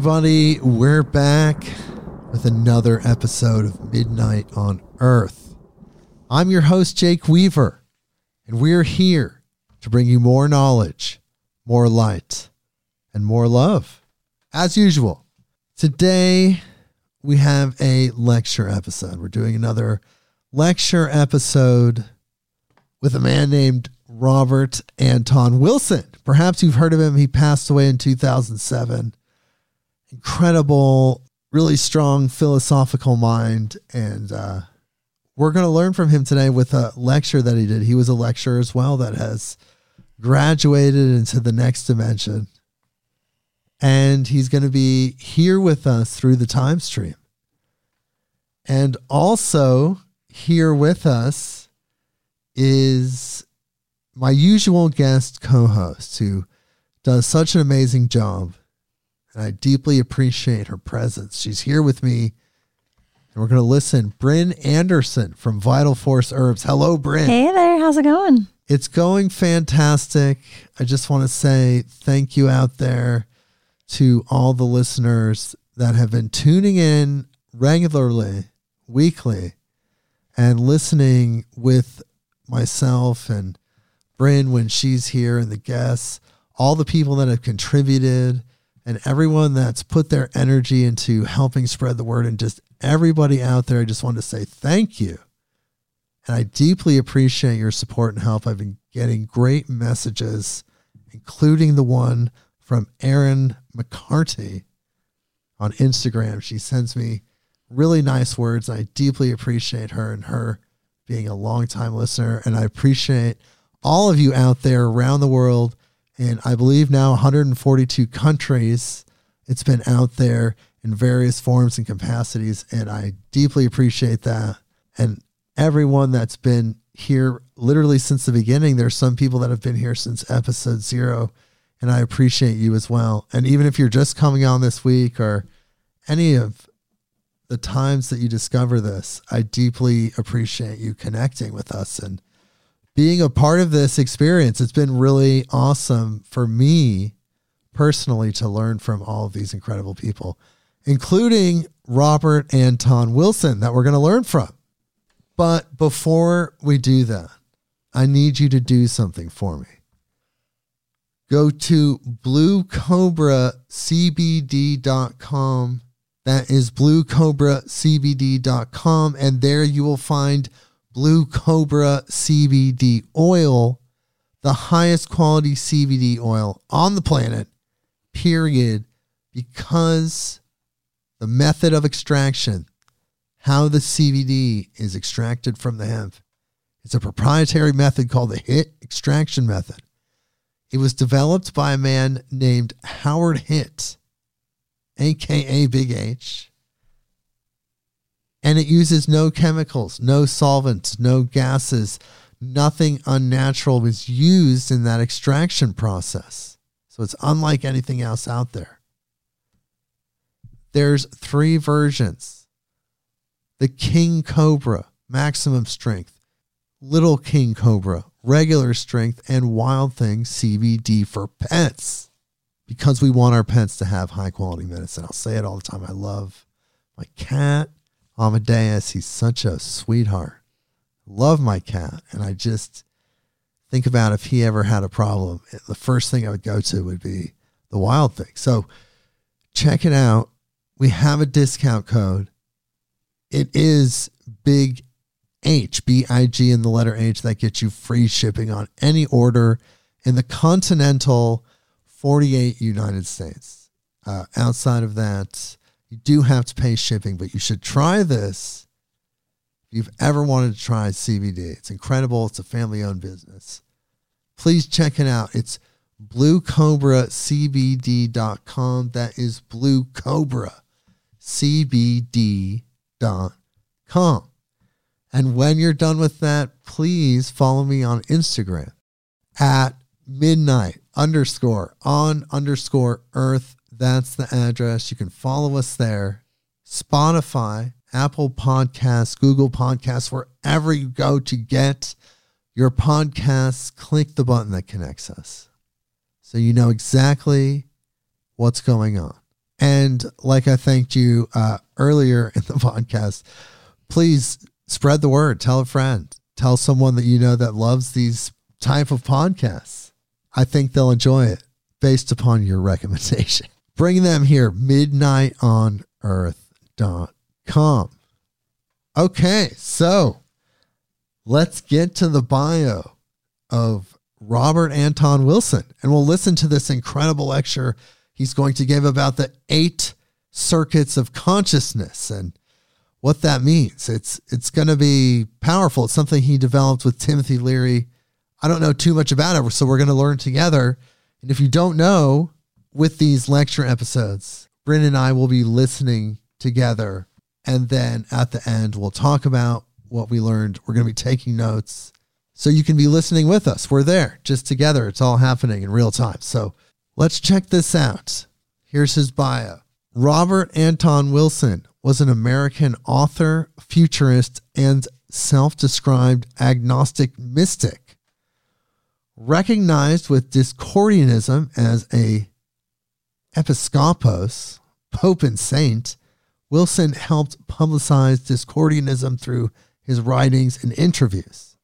everybody, we're back with another episode of Midnight on Earth. I'm your host, Jake Weaver, and we're here to bring you more knowledge, more light, and more love. As usual, today we have a lecture episode. We're doing another lecture episode with a man named Robert Anton Wilson. Perhaps you've heard of him. He passed away in 2007 incredible, really strong philosophical mind. And uh, we're going to learn from him today with a lecture that he did. He was a lecturer as well that has graduated into the next dimension. And he's going to be here with us through the time stream. And also here with us is my usual guest co host who does such an amazing job and I deeply appreciate her presence. She's here with me, and we're going to listen. Bryn Anderson from Vital Force Herbs. Hello, Bryn. Hey there, how's it going? It's going fantastic. I just want to say thank you out there to all the listeners that have been tuning in regularly, weekly, and listening with myself and Bryn when she's here and the guests, all the people that have contributed and everyone that's put their energy into helping spread the word and just everybody out there. I just want to say thank you. And I deeply appreciate your support and help. I've been getting great messages, including the one from Erin McCarty on Instagram. She sends me really nice words. I deeply appreciate her and her being a longtime listener. And I appreciate all of you out there around the world in I believe now 142 countries. It's been out there in various forms and capacities, and I deeply appreciate that. And everyone that's been here literally since the beginning, there's some people that have been here since episode zero, and I appreciate you as well. And even if you're just coming on this week or any of the times that you discover this, I deeply appreciate you connecting with us and being a part of this experience. It's been really awesome for me personally to learn from all of these incredible people, including Robert and Anton Wilson, that we're going to learn from. But before we do that, I need you to do something for me. Go to bluecobracbd.com. That is bluecobracbd.com. And there you will find Blue Cobra CBD oil, the highest quality CBD oil on the planet, period, because the method of extraction, how the CBD is extracted from the hemp, it's a proprietary method called the HIT extraction method. It was developed by a man named Howard Hitt, aka Big H and it uses no chemicals, no solvents, no gases. Nothing unnatural was used in that extraction process. So it's unlike anything else out there. There's three versions the King Cobra, maximum strength, Little King Cobra, regular strength, and Wild Thing CBD for pets because we want our pets to have high quality medicine. I'll say it all the time. I love my cat. Amadeus, he's such a sweetheart. Love my cat. And I just think about if he ever had a problem, the first thing I would go to would be the wild thing. So check it out. We have a discount code. It is big H, B I G in the letter H. That gets you free shipping on any order in the continental 48 United States. Uh, outside of that, you do have to pay shipping, but you should try this if you've ever wanted to try CBD. It's incredible. It's a family owned business. Please check it out. It's bluecobracbd.com. That is bluecobracbd.com. And when you're done with that, please follow me on Instagram at midnight underscore on underscore earth. That's the address. You can follow us there. Spotify, Apple Podcasts, Google Podcasts, wherever you go to get your podcasts, click the button that connects us so you know exactly what's going on. And like I thanked you uh, earlier in the podcast, please spread the word. Tell a friend. Tell someone that you know that loves these type of podcasts. I think they'll enjoy it based upon your recommendation. Bring them here, midnightonearth.com. Okay, so let's get to the bio of Robert Anton Wilson, and we'll listen to this incredible lecture he's going to give about the eight circuits of consciousness and what that means. It's it's going to be powerful. It's something he developed with Timothy Leary. I don't know too much about it, so we're going to learn together. And if you don't know, with these lecture episodes, Bryn and I will be listening together, and then at the end we'll talk about what we learned. We're going to be taking notes, so you can be listening with us. We're there, just together. It's all happening in real time. So let's check this out. Here's his bio. Robert Anton Wilson was an American author, futurist, and self described agnostic mystic. Recognized with Discordianism as a episcopos, pope and saint, Wilson helped publicize Discordianism through his writings and interviews.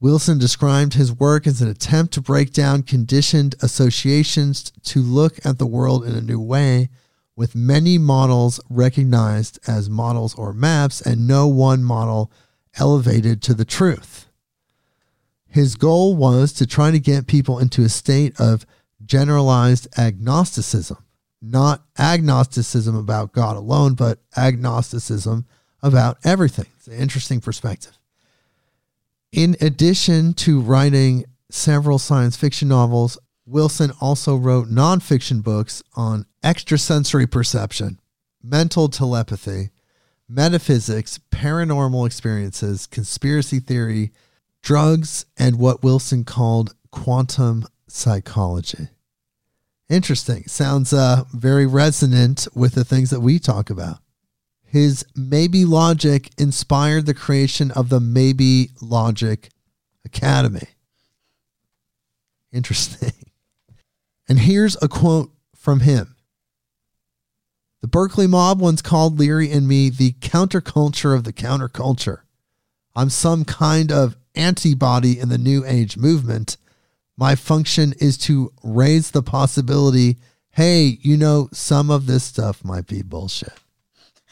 Wilson described his work as an attempt to break down conditioned associations to look at the world in a new way with many models recognized as models or maps and no one model elevated to the truth. His goal was to try to get people into a state of generalized agnosticism, not agnosticism about God alone, but agnosticism about everything. It's an interesting perspective. In addition to writing several science fiction novels, Wilson also wrote nonfiction books on extrasensory perception, mental telepathy, metaphysics, paranormal experiences, conspiracy theory, drugs, and what Wilson called quantum psychology. Interesting. Sounds uh, very resonant with the things that we talk about. His maybe logic inspired the creation of the Maybe Logic Academy. Interesting. And here's a quote from him The Berkeley mob once called Leary and me the counterculture of the counterculture. I'm some kind of antibody in the New Age movement. My function is to raise the possibility hey, you know, some of this stuff might be bullshit.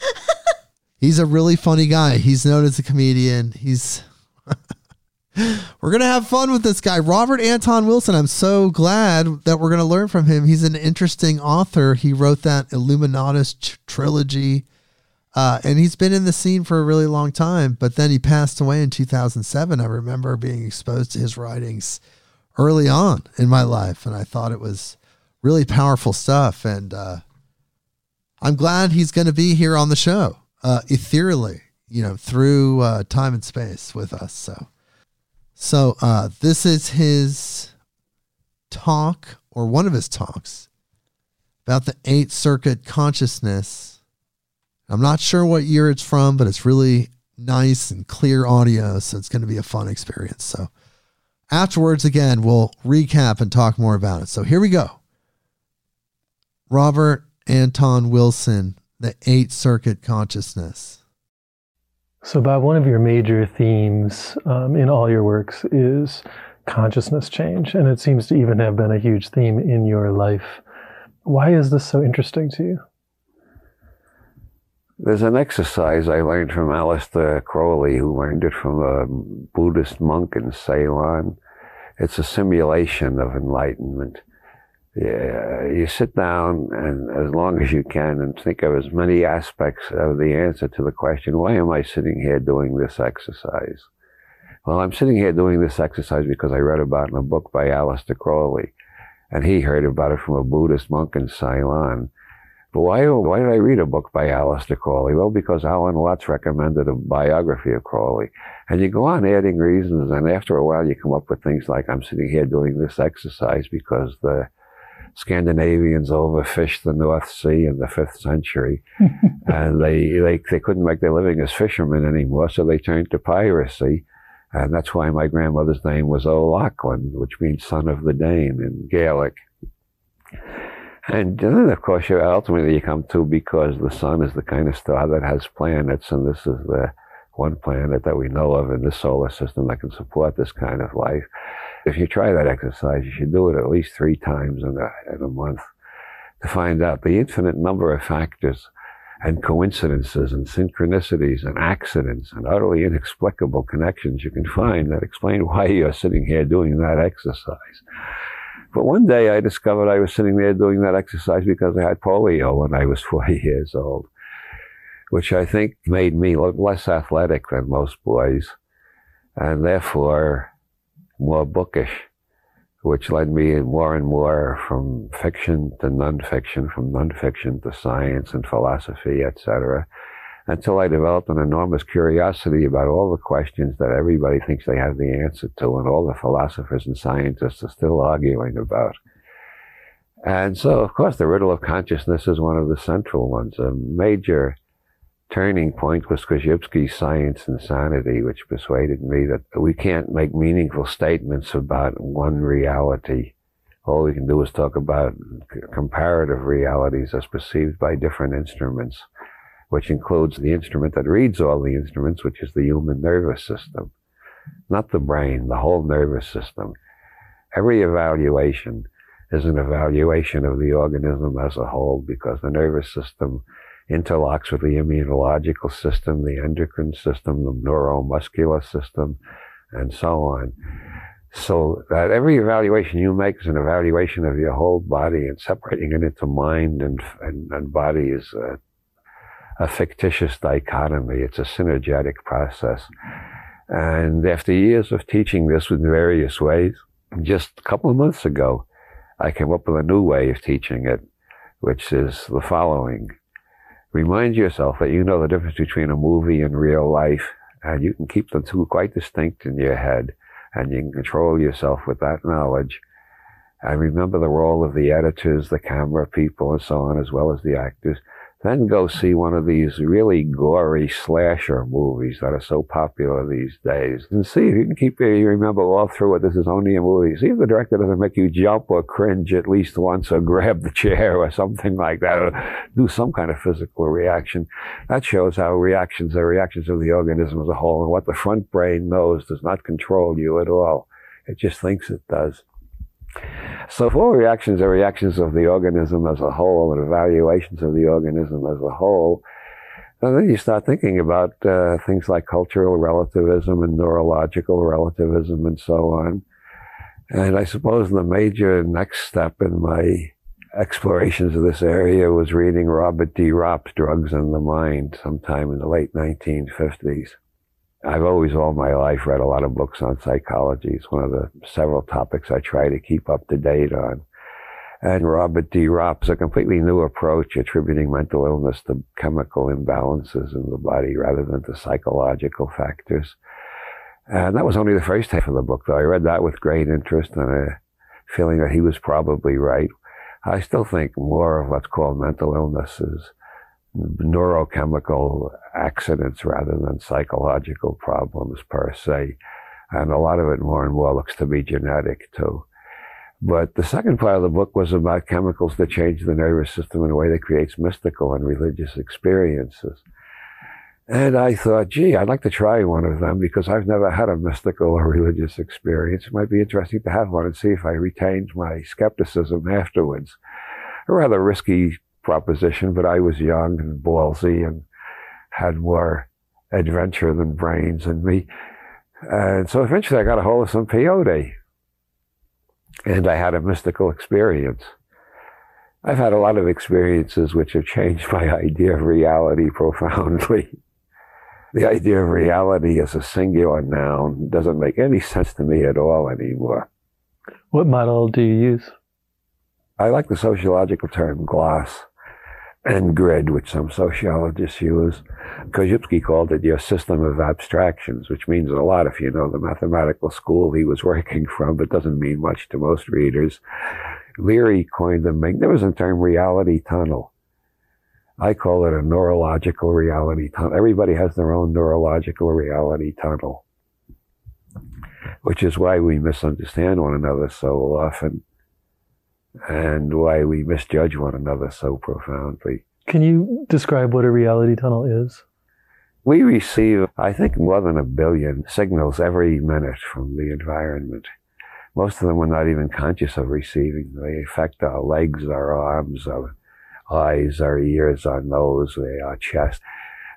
He's a really funny guy. He's known as a comedian. He's we're going to have fun with this guy, Robert Anton Wilson. I'm so glad that we're going to learn from him. He's an interesting author. He wrote that Illuminatus tr- trilogy, uh, and he's been in the scene for a really long time. But then he passed away in 2007. I remember being exposed to his writings early on in my life, and I thought it was really powerful stuff. And uh, I'm glad he's going to be here on the show, uh, ethereally, you know, through uh, time and space with us. So. So uh, this is his talk, or one of his talks, about the eight circuit consciousness. I'm not sure what year it's from, but it's really nice and clear audio, so it's going to be a fun experience. So afterwards, again, we'll recap and talk more about it. So here we go. Robert Anton Wilson, the eight circuit consciousness. So, Bob, one of your major themes um, in all your works is consciousness change, and it seems to even have been a huge theme in your life. Why is this so interesting to you? There's an exercise I learned from Aleister Crowley, who learned it from a Buddhist monk in Ceylon. It's a simulation of enlightenment yeah, you sit down and as long as you can and think of as many aspects of the answer to the question, why am I sitting here doing this exercise? Well, I'm sitting here doing this exercise because I read about it in a book by Aleister Crowley, and he heard about it from a Buddhist monk in Ceylon. But why, why did I read a book by Aleister Crowley? Well, because Alan Watts recommended a biography of Crowley. And you go on adding reasons, and after a while you come up with things like, I'm sitting here doing this exercise because the Scandinavians overfished the North Sea in the fifth century, and they, they they couldn't make their living as fishermen anymore, so they turned to piracy, and that's why my grandmother's name was O'Loughlin, which means son of the Dane in Gaelic. And then, of course, you ultimately you come to because the sun is the kind of star that has planets, and this is the one planet that we know of in the solar system that can support this kind of life. If you try that exercise, you should do it at least three times in a, in a month to find out the infinite number of factors and coincidences and synchronicities and accidents and utterly inexplicable connections you can find that explain why you're sitting here doing that exercise. But one day I discovered I was sitting there doing that exercise because I had polio when I was 40 years old, which I think made me less athletic than most boys. And therefore, more bookish, which led me more and more from fiction to nonfiction, from nonfiction to science and philosophy, etc., until I developed an enormous curiosity about all the questions that everybody thinks they have the answer to, and all the philosophers and scientists are still arguing about. And so, of course, the riddle of consciousness is one of the central ones. A major turning point was Korzybski's Science and Sanity, which persuaded me that we can't make meaningful statements about one reality. All we can do is talk about comparative realities as perceived by different instruments, which includes the instrument that reads all the instruments, which is the human nervous system. Not the brain, the whole nervous system. Every evaluation is an evaluation of the organism as a whole because the nervous system interlocks with the immunological system, the endocrine system, the neuromuscular system, and so on. So that every evaluation you make is an evaluation of your whole body and separating it into mind and, and, and body is a, a fictitious dichotomy. It's a synergetic process. And after years of teaching this in various ways, just a couple of months ago, I came up with a new way of teaching it, which is the following remind yourself that you know the difference between a movie and real life, and you can keep the two quite distinct in your head, and you can control yourself with that knowledge. And remember the role of the editors, the camera people, and so on, as well as the actors. Then go see one of these really gory slasher movies that are so popular these days. And see if you can keep you remember all through it. This is only a movie. See if the director doesn't make you jump or cringe at least once or grab the chair or something like that or do some kind of physical reaction. That shows how reactions are reactions of the organism as a whole. And what the front brain knows does not control you at all. It just thinks it does. So if all reactions are reactions of the organism as a whole and evaluations of the organism as a whole, And then you start thinking about uh, things like cultural relativism and neurological relativism and so on. And I suppose the major next step in my explorations of this area was reading Robert de Ropp's Drugs and the Mind sometime in the late 1950s. I've always, all my life, read a lot of books on psychology. It's one of the several topics I try to keep up to date on. And Robert de Ropp's a completely new approach, attributing mental illness to chemical imbalances in the body rather than to psychological factors. And that was only the first half of the book, though. I read that with great interest and a feeling that he was probably right. I still think more of what's called mental illness is neurochemical accidents rather than psychological problems per se. And a lot of it more and more looks to be genetic too. But the second part of the book was about chemicals that change the nervous system in a way that creates mystical and religious experiences. And I thought, gee, I'd like to try one of them because I've never had a mystical or religious experience. It might be interesting to have one and see if I retained my skepticism afterwards. A rather risky proposition, but I was young and ballsy and had more adventure than brains in me. And so eventually I got a hold of some peyote and I had a mystical experience. I've had a lot of experiences which have changed my idea of reality profoundly. the idea of reality as a singular noun doesn't make any sense to me at all anymore. What model do you use? I like the sociological term gloss and grid, which some sociologists use. Korzybski called it your system of abstractions, which means a lot if you know the mathematical school he was working from, but doesn't mean much to most readers. Leary coined the magnificent term reality tunnel. I call it a neurological reality tunnel. Everybody has their own neurological reality tunnel, which is why we misunderstand one another so often and why we misjudge one another so profoundly. Can you describe what a reality tunnel is? We receive, I think, more than a billion signals every minute from the environment. Most of them we're not even conscious of receiving. They affect our legs, our arms, our eyes, our ears, our nose, our chest.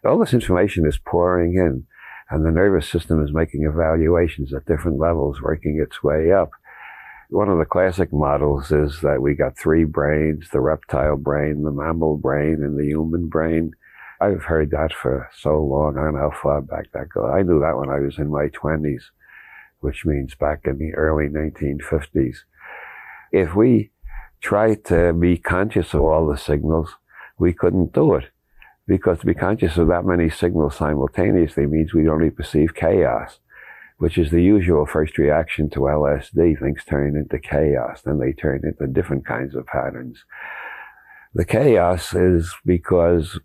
All this information is pouring in, and the nervous system is making evaluations at different levels, working its way up. One of the classic models is that we got three brains the reptile brain, the mammal brain, and the human brain. I've heard that for so long. I don't know how far back that goes. I knew that when I was in my 20s, which means back in the early 1950s. If we tried to be conscious of all the signals, we couldn't do it. Because to be conscious of that many signals simultaneously means we only perceive chaos which is the usual first reaction to LSD. Things turn into chaos, then they turn into different kinds of patterns. The chaos is because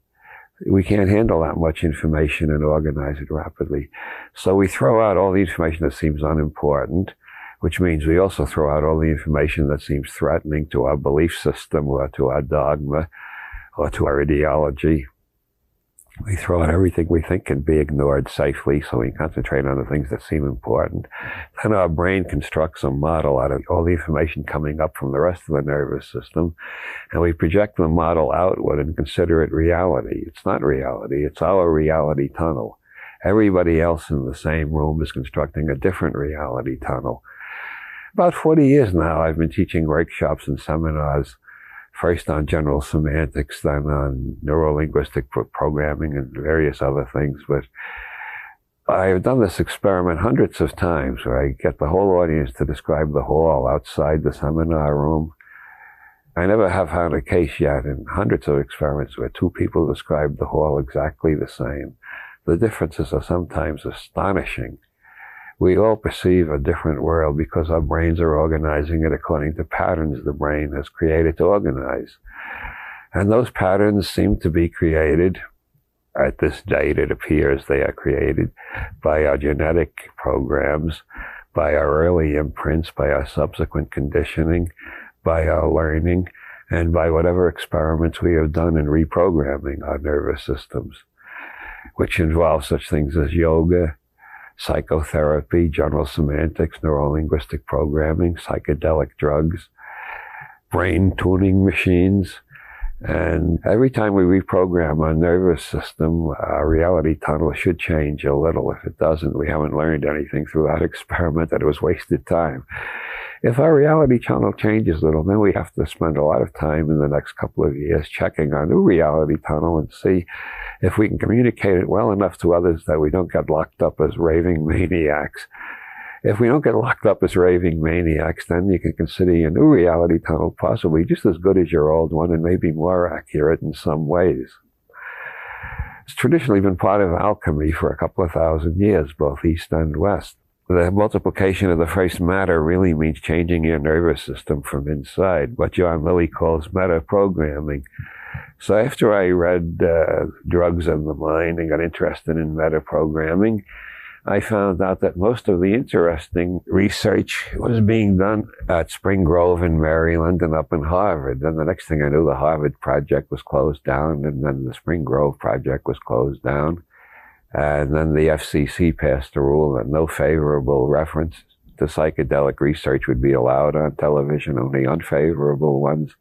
we can't handle that much information and organize it rapidly. So we throw out all the information that seems unimportant, which means we also throw out all the information that seems threatening to our belief system or to our dogma or to our ideology. We throw out everything we think can be ignored safely, so we concentrate on the things that seem important. Then our brain constructs a model out of all the information coming up from the rest of the nervous system, and we project the model outward and consider it reality. It's not reality, it's our reality tunnel. Everybody else in the same room is constructing a different reality tunnel. About 40 years now, I've been teaching workshops and seminars first on general semantics, then on neurolinguistic programming and various other things. But I've done this experiment hundreds of times where I get the whole audience to describe the hall outside the seminar room. I never have found a case yet in hundreds of experiments where two people describe the hall exactly the same. The differences are sometimes astonishing we all perceive a different world because our brains are organizing it according to patterns the brain has created to organize. And those patterns seem to be created at this date, it appears they are created by our genetic programs, by our early imprints, by our subsequent conditioning, by our learning, and by whatever experiments we have done in reprogramming our nervous systems, which involve such things as yoga, psychotherapy, general semantics, neurolinguistic programming, psychedelic drugs, brain tuning machines. And every time we reprogram our nervous system, our reality tunnel should change a little. If it doesn't, we haven't learned anything through that experiment that it was wasted time. If our reality tunnel changes a little, then we have to spend a lot of time in the next couple of years checking our new reality tunnel and see if we can communicate it well enough to others that we don't get locked up as raving maniacs. If we don't get locked up as raving maniacs, then you can consider your new reality tunnel possibly just as good as your old one and maybe more accurate in some ways. It's traditionally been part of alchemy for a couple of thousand years, both East and West. The multiplication of the first matter really means changing your nervous system from inside, what John Lilly calls meta programming. So after I read uh, Drugs of the Mind and got interested in meta programming, I found out that most of the interesting research was being done at Spring Grove in Maryland and up in Harvard. Then the next thing I knew, the Harvard project was closed down, and then the Spring Grove project was closed down. And then the FCC passed a rule that no favorable reference to psychedelic research would be allowed on television, only unfavorable ones.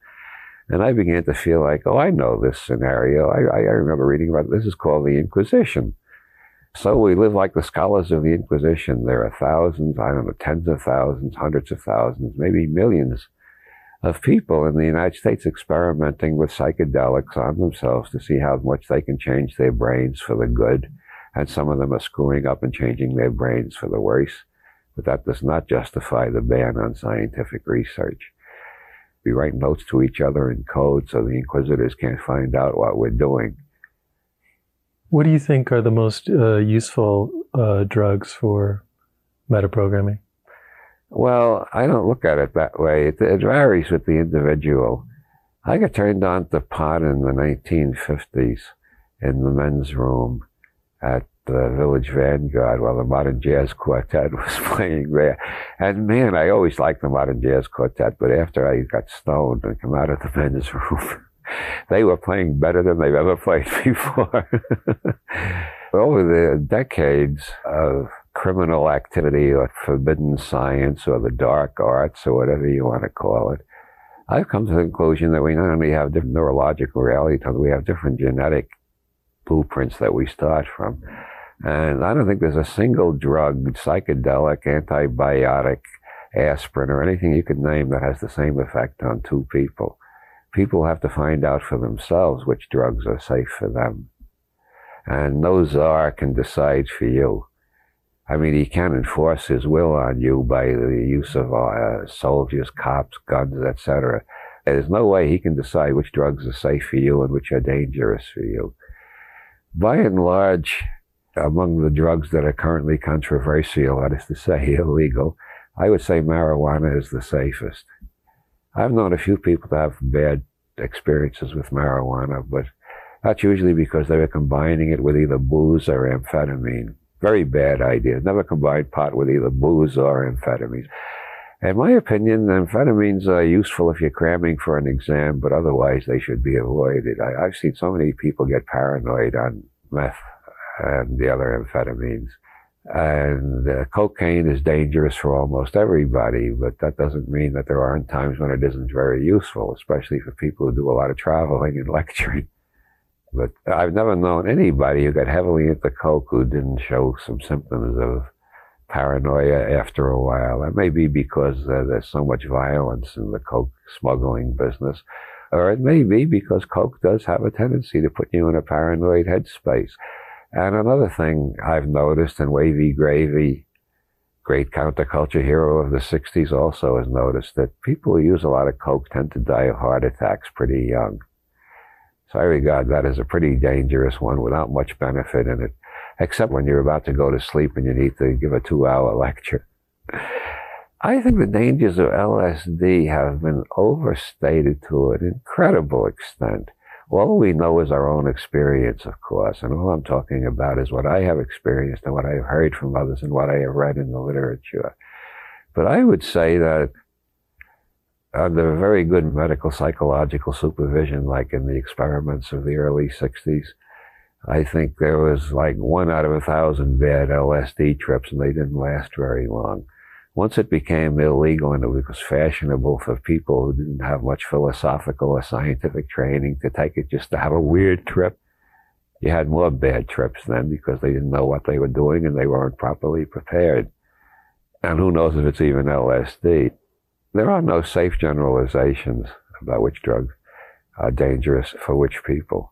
And I began to feel like, oh, I know this scenario. I, I remember reading about it. This is called the Inquisition. So we live like the scholars of the Inquisition. There are thousands, I don't know, tens of thousands, hundreds of thousands, maybe millions of people in the United States experimenting with psychedelics on themselves to see how much they can change their brains for the good. And some of them are screwing up and changing their brains for the worse. But that does not justify the ban on scientific research. We write notes to each other in code so the inquisitors can't find out what we're doing. What do you think are the most uh, useful uh, drugs for metaprogramming? Well, I don't look at it that way. It, it, varies with the individual. I got turned on to pot in the 1950s in the men's room at the Village Vanguard while the Modern Jazz Quartet was playing there. And man, I always liked the Modern Jazz Quartet, but after I got stoned and come out of the men's room, they were playing better than they've ever played before. Over the decades of criminal activity or forbidden science or the dark arts or whatever you want to call it, I've come to the conclusion that we not only have different neurological reality, we have different genetic blueprints that we start from. And I don't think there's a single drug, psychedelic, antibiotic, aspirin, or anything you could name that has the same effect on two people. People have to find out for themselves which drugs are safe for them. And no czar can decide for you. I mean, he can't enforce his will on you by the use of uh, soldiers, cops, guns, etc. There's no way he can decide which drugs are safe for you and which are dangerous for you. By and large, among the drugs that are currently controversial, that is to say, illegal, I would say marijuana is the safest. I've known a few people to have bad experiences with marijuana, but that's usually because they were combining it with either booze or amphetamine. Very bad idea. Never combine pot with either booze or amphetamines. In my opinion, amphetamines are useful if you're cramming for an exam, but otherwise they should be avoided. I, have seen so many people get paranoid on meth and the other amphetamines. And uh, cocaine is dangerous for almost everybody, but that doesn't mean that there aren't times when it isn't very useful, especially for people who do a lot of traveling and lecturing. But I've never known anybody who got heavily into coke who didn't show some symptoms of paranoia after a while. That may be because uh, there's so much violence in the coke smuggling business, or it may be because coke does have a tendency to put you in a paranoid headspace. And another thing I've noticed, and Wavy Gravy, great counterculture hero of the 60s, also has noticed that people who use a lot of coke tend to die of heart attacks pretty young. So I regard that as a pretty dangerous one without much benefit in it, except when you're about to go to sleep and you need to give a two hour lecture. I think the dangers of LSD have been overstated to an incredible extent. All we know is our own experience, of course, and all I'm talking about is what I have experienced and what I've heard from others and what I have read in the literature. But I would say that under very good medical psychological supervision, like in the experiments of the early 60s, I think there was like one out of a thousand bad LSD trips, and they didn't last very long. Once it became illegal and it was fashionable for people who didn't have much philosophical or scientific training to take it just to have a weird trip, you had more bad trips then because they didn't know what they were doing and they weren't properly prepared. And who knows if it's even LSD. There are no safe generalizations about which drugs are dangerous for which people.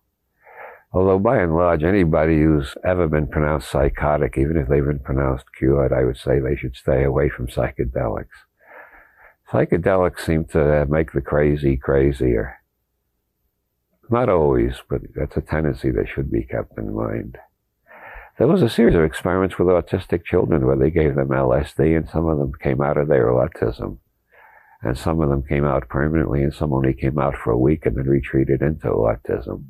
Although by and large, anybody who's ever been pronounced psychotic, even if they've been pronounced cured, I would say they should stay away from psychedelics. Psychedelics seem to make the crazy crazier. Not always, but that's a tendency that should be kept in mind. There was a series of experiments with autistic children where they gave them LSD and some of them came out of their autism and some of them came out permanently, and some only came out for a week and then retreated into autism.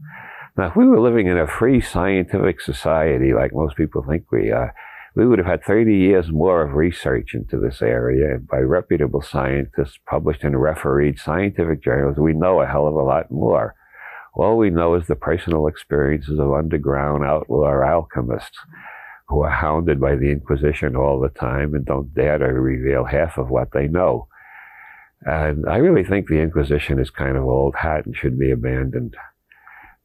Now, if we were living in a free scientific society, like most people think we are, we would have had 30 years more of research into this area by reputable scientists published in refereed scientific journals. We know a hell of a lot more. All we know is the personal experiences of underground outlaw alchemists who are hounded by the Inquisition all the time and don't dare to reveal half of what they know. And I really think the Inquisition is kind of old hat and should be abandoned.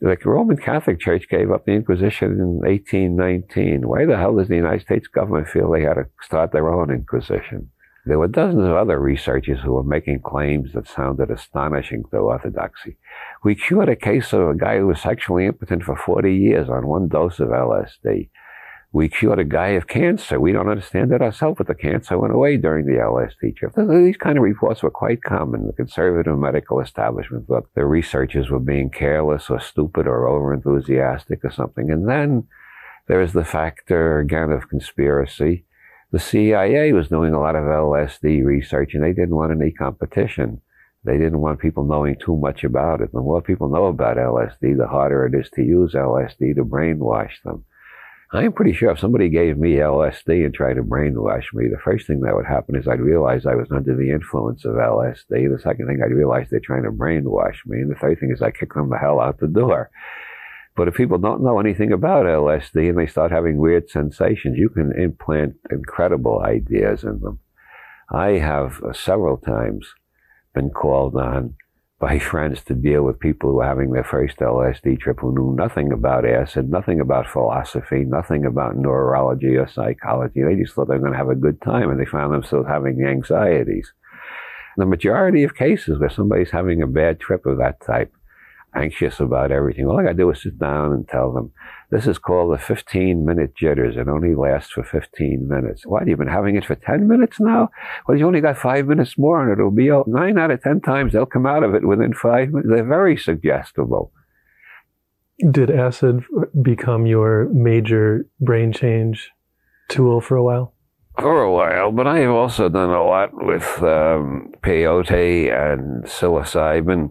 The Roman Catholic Church gave up the Inquisition in 1819. Why the hell does the United States government feel they had to start their own Inquisition? There were dozens of other researchers who were making claims that sounded astonishing to orthodoxy. We cured a case of a guy who was sexually impotent for 40 years on one dose of LSD. We cured a guy of cancer. We don't understand it ourselves, but the cancer went away during the LSD trip. These kind of reports were quite common. The conservative medical establishment thought the researchers were being careless or stupid or overenthusiastic or something. And then there is the factor, again, of conspiracy. The CIA was doing a lot of LSD research and they didn't want any competition. They didn't want people knowing too much about it. The more people know about LSD, the harder it is to use LSD to brainwash them. I'm pretty sure if somebody gave me LSD and tried to brainwash me, the first thing that would happen is I'd realize I was under the influence of LSD. The second thing I'd realize they're trying to brainwash me. And the third thing is I kick them the hell out the door. But if people don't know anything about LSD and they start having weird sensations, you can implant incredible ideas in them. I have uh, several times been called on by friends to deal with people who are having their first LSD trip who knew nothing about acid, nothing about philosophy, nothing about neurology or psychology. They just thought they were going to have a good time and they found themselves having anxieties. The majority of cases where somebody's having a bad trip of that type, anxious about everything, all I got to do is sit down and tell them, this is called the 15 minute jitters. It only lasts for 15 minutes. What, you've been having it for 10 minutes now? Well, you only got five minutes more and it'll be out. Nine out of 10 times they'll come out of it within five minutes. They're very suggestible. Did acid become your major brain change tool for a while? For a while, but I have also done a lot with um, peyote and psilocybin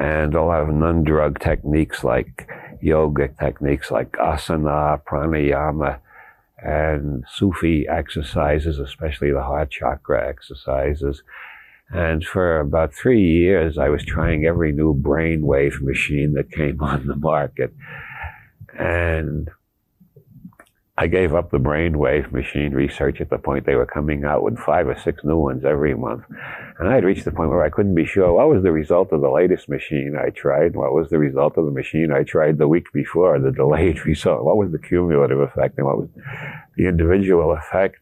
and lot of non-drug techniques like yoga techniques like asana, pranayama, and Sufi exercises, especially the heart chakra exercises. And for about three years, I was trying every new brainwave machine that came on the market. And I gave up the brainwave machine research at the point they were coming out with five or six new ones every month. And I had reached the point where I couldn't be sure what was the result of the latest machine I tried, what was the result of the machine I tried the week before, the delayed result, what was the cumulative effect, and what was the individual effect.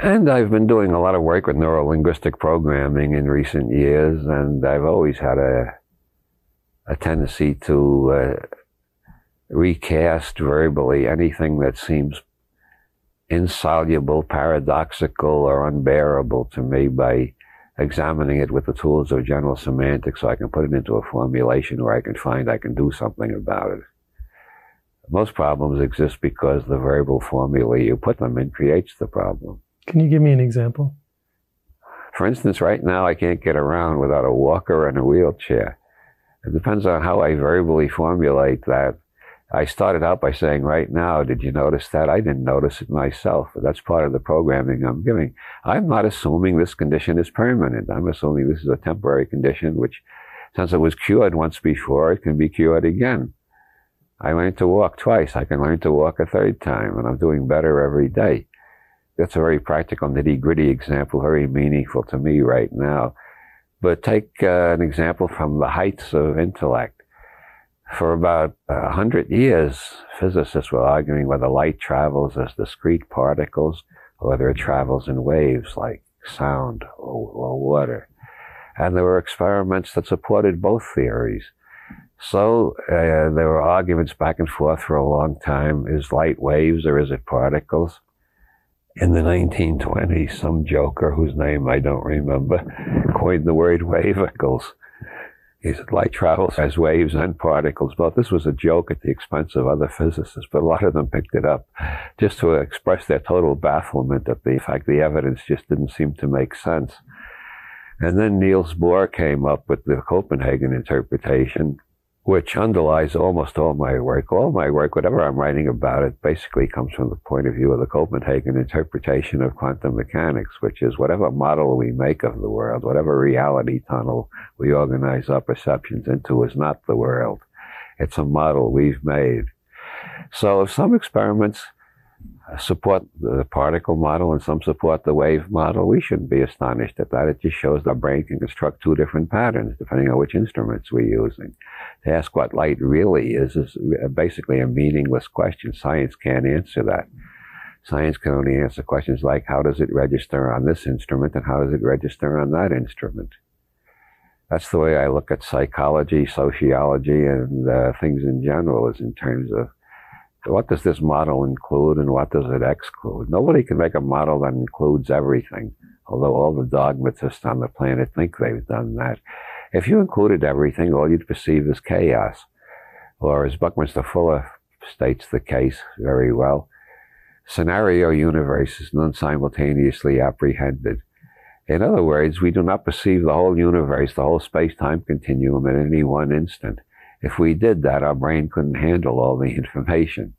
And I've been doing a lot of work with neurolinguistic programming in recent years, and I've always had a a tendency to uh, recast verbally anything that seems insoluble, paradoxical, or unbearable to me by examining it with the tools of general semantics so I can put it into a formulation where I can find I can do something about it. Most problems exist because the verbal formula you put them in creates the problem. Can you give me an example? For instance, right now I can't get around without a walker and a wheelchair. It depends on how I verbally formulate that I started out by saying, right now, did you notice that? I didn't notice it myself, that's part of the programming I'm giving. I'm not assuming this condition is permanent. I'm assuming this is a temporary condition, which, since it was cured once before, it can be cured again. I learned to walk twice. I can learn to walk a third time, and I'm doing better every day. That's a very practical, nitty gritty example, very meaningful to me right now. But take uh, an example from the heights of intellect for about a hundred years, physicists were arguing whether light travels as discrete particles or whether it travels in waves like sound or, or water. And there were experiments that supported both theories. So uh, there were arguments back and forth for a long time. Is light waves or is it particles? In the 1920s, some joker whose name I don't remember coined the word wavicles. He said light travels as waves and particles. But this was a joke at the expense of other physicists, but a lot of them picked it up just to express their total bafflement at the fact the evidence just didn't seem to make sense. And then Niels Bohr came up with the Copenhagen interpretation, which underlies almost all my work. All my work, whatever I'm writing about it, basically comes from the point of view of the Copenhagen interpretation of quantum mechanics, which is whatever model we make of the world, whatever reality tunnel we organize our perceptions into is not the world. It's a model we've made. So if some experiments support the particle model and some support the wave model, we shouldn't be astonished at that. It just shows the brain can construct two different patterns depending on which instruments we're using. To ask what light really is is basically a meaningless question. Science can't answer that. Science can only answer questions like how does it register on this instrument and how does it register on that instrument. That's the way I look at psychology, sociology, and uh, things in general, is in terms of what does this model include and what does it exclude? Nobody can make a model that includes everything, although all the dogmatists on the planet think they've done that. If you included everything, all you'd perceive is chaos. Or as Buckminster Fuller states the case very well, scenario universe is non-simultaneously apprehended. In other words, we do not perceive the whole universe, the whole space-time continuum at any one instant. If we did that, our brain couldn't handle all the information.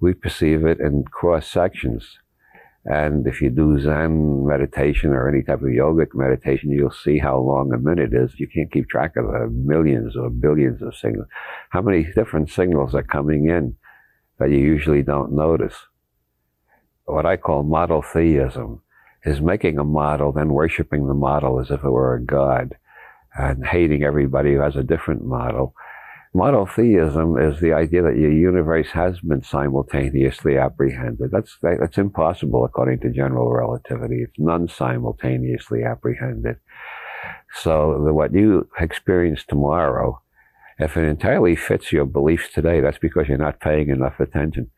We perceive it in cross sections. And if you do Zen meditation or any type of yogic meditation, you'll see how long a minute is. You can't keep track of the millions or billions of signals. How many different signals are coming in that you usually don't notice? What I call model theism is making a model, then worshiping the model as if it were a god and hating everybody who has a different model Model theism is the idea that your universe has been simultaneously apprehended. That's, that's impossible according to general relativity. It's non-simultaneously apprehended. So the, what you experience tomorrow, if it entirely fits your beliefs today, that's because you're not paying enough attention.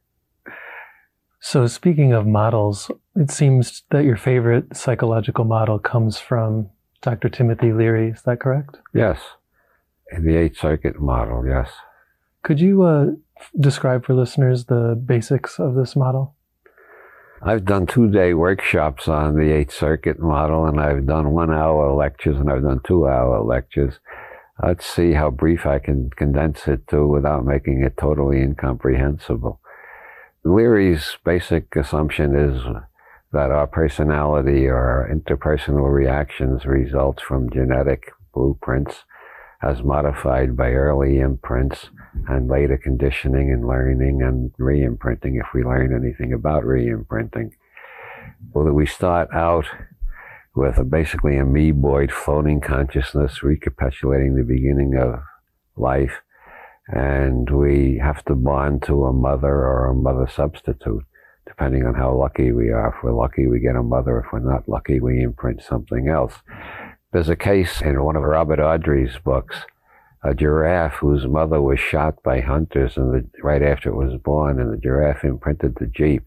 So speaking of models, it seems that your favorite psychological model comes from Dr. Timothy Leary. Is that correct? Yes. In the Eight Circuit model, yes. Could you uh, describe for listeners the basics of this model? I've done two day workshops on the Eight Circuit model, and I've done one hour lectures, and I've done two hour lectures. Let's see how brief I can condense it to without making it totally incomprehensible. Leary's basic assumption is that our personality or our interpersonal reactions results from genetic blueprints as modified by early imprints and later conditioning and learning and re-imprinting if we learn anything about re-imprinting. Well, that we start out with a basically amoeboid floating consciousness recapitulating the beginning of life and we have to bond to a mother or a mother substitute depending on how lucky we are. If we're lucky, we get a mother. If we're not lucky, we imprint something else. There's a case in one of Robert Ardrey's books, a giraffe whose mother was shot by hunters and the, right after it was born, and the giraffe imprinted the jeep.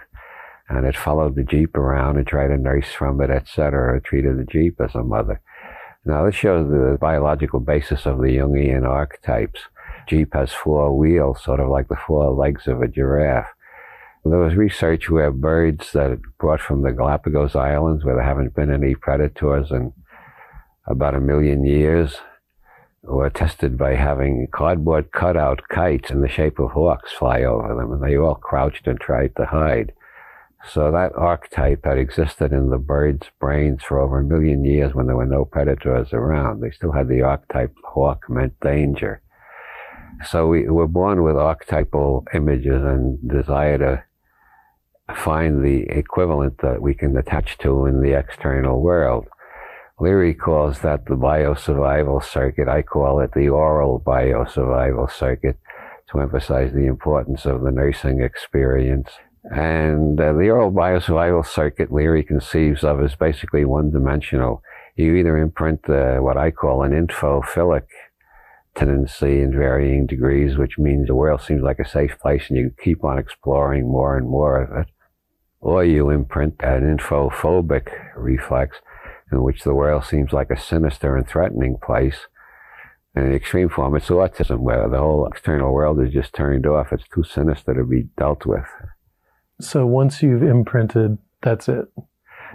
And it followed the jeep around and tried to nurse from it, etc., treated the jeep as a mother. Now, this shows the biological basis of the Jungian archetypes. Jeep has four wheels, sort of like the four legs of a giraffe. There was research where birds that brought from the Galapagos Islands, where there haven't been any predators and about a million years were tested by having cardboard cutout kites in the shape of hawks fly over them, and they all crouched and tried to hide. So that archetype had existed in the bird's brains for over a million years when there were no predators around. They still had the archetype hawk meant danger. So we were born with archetypal images and desire to find the equivalent that we can attach to in the external world. Leary calls that the biosurvival circuit. I call it the oral biosurvival circuit to emphasize the importance of the nursing experience. And uh, the oral biosurvival circuit Leary conceives of as basically one dimensional. You either imprint uh, what I call an infophilic tendency in varying degrees, which means the world seems like a safe place and you keep on exploring more and more of it. Or you imprint an infophobic reflex, in which the world seems like a sinister and threatening place. In the extreme form, it's autism, where the whole external world is just turned off. It's too sinister to be dealt with. So once you've imprinted, that's it.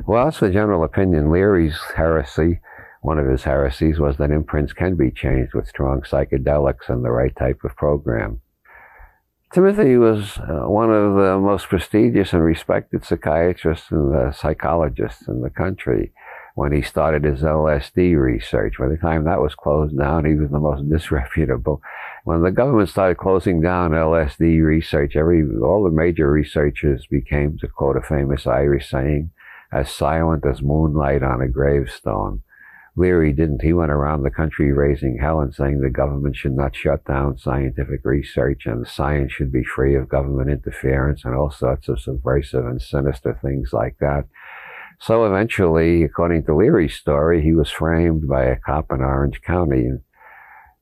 Well, that's the general opinion. Leary's heresy, one of his heresies, was that imprints can be changed with strong psychedelics and the right type of program. Timothy was uh, one of the most prestigious and respected psychiatrists and psychologists in the country when he started his LSD research. By the time that was closed down, he was the most disreputable. When the government started closing down LSD research, every all the major researchers became, to quote a famous Irish saying, as silent as moonlight on a gravestone. Leary didn't. He went around the country raising hell and saying the government should not shut down scientific research and science should be free of government interference and all sorts of subversive and sinister things like that. So eventually, according to Leary's story, he was framed by a cop in Orange County.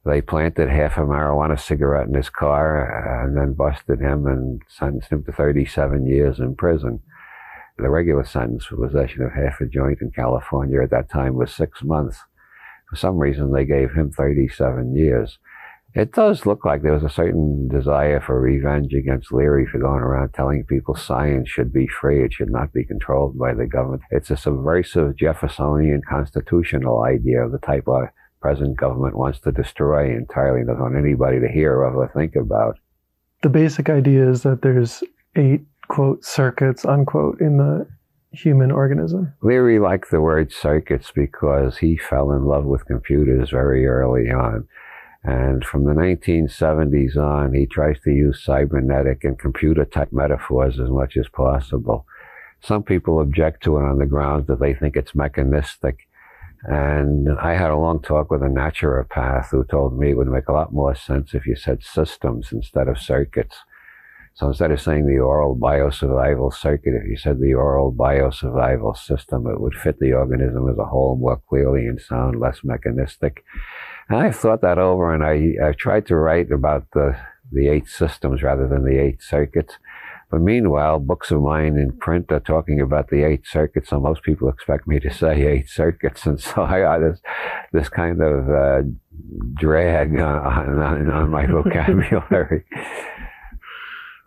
They planted half a marijuana cigarette in his car and then busted him and sentenced him to 37 years in prison. The regular sentence for possession of half a joint in California at that time was six months. For some reason, they gave him 37 years. It does look like there was a certain desire for revenge against Leary for going around telling people science should be free. It should not be controlled by the government. It's a subversive Jeffersonian constitutional idea of the type our present government wants to destroy entirely doesn't want anybody to hear of or think about. The basic idea is that there's eight, quote, circuits, unquote, in the human organism. Leary liked the word circuits because he fell in love with computers very early on. And from the 1970s on, he tries to use cybernetic and computer type metaphors as much as possible. Some people object to it on the grounds that they think it's mechanistic and I had a long talk with a naturopath who told me it would make a lot more sense if you said systems instead of circuits. So instead of saying the oral biosurvival circuit, if you said the oral biosurvival system, it would fit the organism as a whole more clearly and sound less mechanistic. And I've thought that over and I, I've tried to write about the, the eight systems rather than the eight circuits. But meanwhile, books of mine in print are talking about the eight circuits, so most people expect me to say eight circuits, and so I got this this kind of uh, drag on, on, on my vocabulary.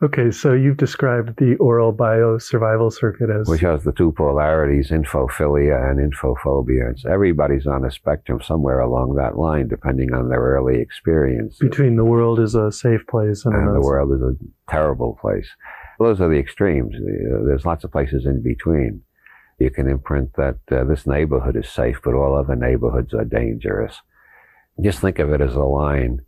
Okay, so you've described the oral biosurvival circuit as which has the two polarities, infophilia and infophobia. It's everybody's on a spectrum somewhere along that line, depending on their early experience. Between the world is a safe place and, and the world is a terrible place. Those are the extremes. There's lots of places in between. You can imprint that uh, this neighborhood is safe, but all other neighborhoods are dangerous. Just think of it as a line.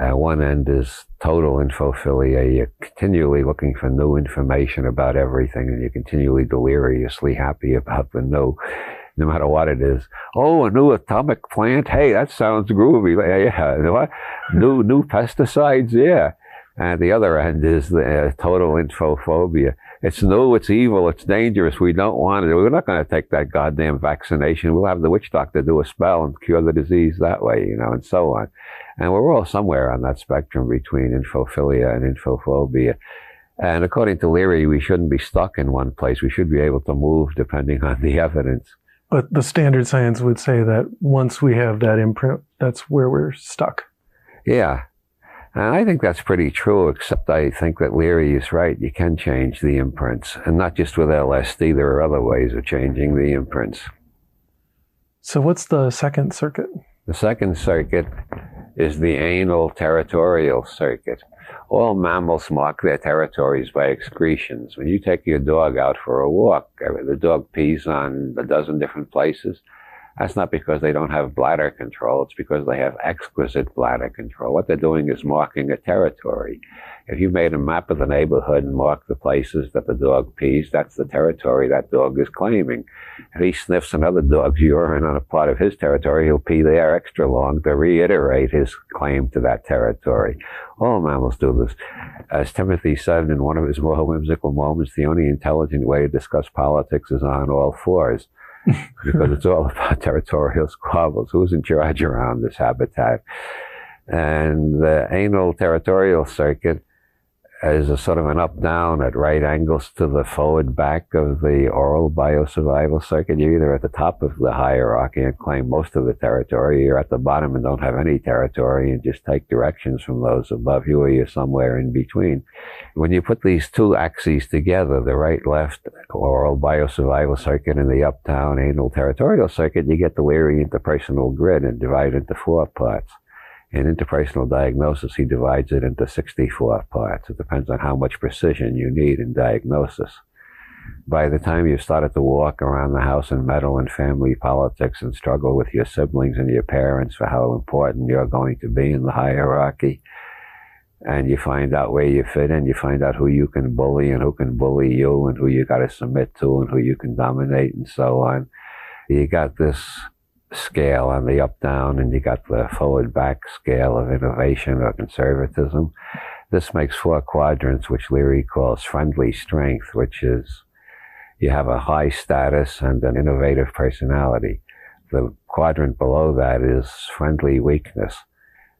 Uh, one end is total infophilia. You're continually looking for new information about everything, and you're continually deliriously happy about the new, no matter what it is. Oh, a new atomic plant. Hey, that sounds groovy. Yeah, what? new new pesticides. Yeah. And the other end is the uh, total infophobia. It's new, it's evil, it's dangerous. We don't want it. We're not going to take that goddamn vaccination. We'll have the witch doctor do a spell and cure the disease that way, you know, and so on. And we're all somewhere on that spectrum between infophilia and infophobia. And according to Leary, we shouldn't be stuck in one place. We should be able to move depending on the evidence. But the standard science would say that once we have that imprint, that's where we're stuck. Yeah. And I think that's pretty true, except I think that Leary is right. You can change the imprints, and not just with LSD. There are other ways of changing the imprints. So, what's the second circuit? The second circuit is the anal territorial circuit. All mammals mark their territories by excretions. When you take your dog out for a walk, uh, the dog pees on a dozen different places that's not because they don't have bladder control. It's because they have exquisite bladder control. What they're doing is marking a territory. If you made a map of the neighborhood and marked the places that the dog pees, that's the territory that dog is claiming. If he sniffs another dog's urine on a part of his territory, he'll pee there extra long to reiterate his claim to that territory. All mammals do this. As Timothy said in one of his more whimsical moments, the only intelligent way to discuss politics is on all fours because it's all about territorial squabbles. Who's in charge around this habitat? And the anal territorial circuit is a sort of an up down at right angles to the forward back of the oral biosurvival circuit. You're either at the top of the hierarchy and claim most of the territory, you're at the bottom and don't have any territory and just take directions from those above you, or you're somewhere in between. When you put these two axes together, the right left oral biosurvival circuit and the up down anal territorial circuit, you get the Leary interpersonal grid and divide into four parts. In interpersonal diagnosis, he divides it into 64 parts. It depends on how much precision you need in diagnosis. By the time you've started to walk around the house and meddle in family politics and struggle with your siblings and your parents for how important you're going to be in the hierarchy, and you find out where you fit in, you find out who you can bully and who can bully you and who you got to submit to and who you can dominate and so on. You got this scale on the up down and you got the forward back scale of innovation or conservatism. This makes four quadrants, which Leary calls friendly strength, which is you have a high status and an innovative personality. The quadrant below that is friendly weakness,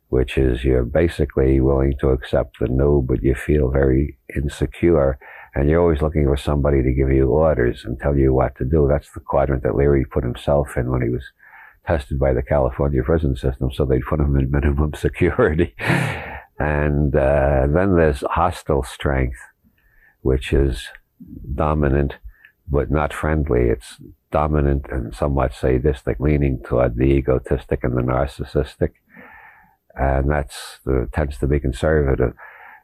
which is you're basically willing to accept the new, but you feel very insecure. And you're always looking for somebody to give you orders and tell you what to do. That's the quadrant that Leary put himself in when he was tested by the California prison system. So they'd put him in minimum security. and uh, then there's hostile strength, which is dominant but not friendly. It's dominant and somewhat sadistic, leaning toward the egotistic and the narcissistic. And that's the, tends to be conservative.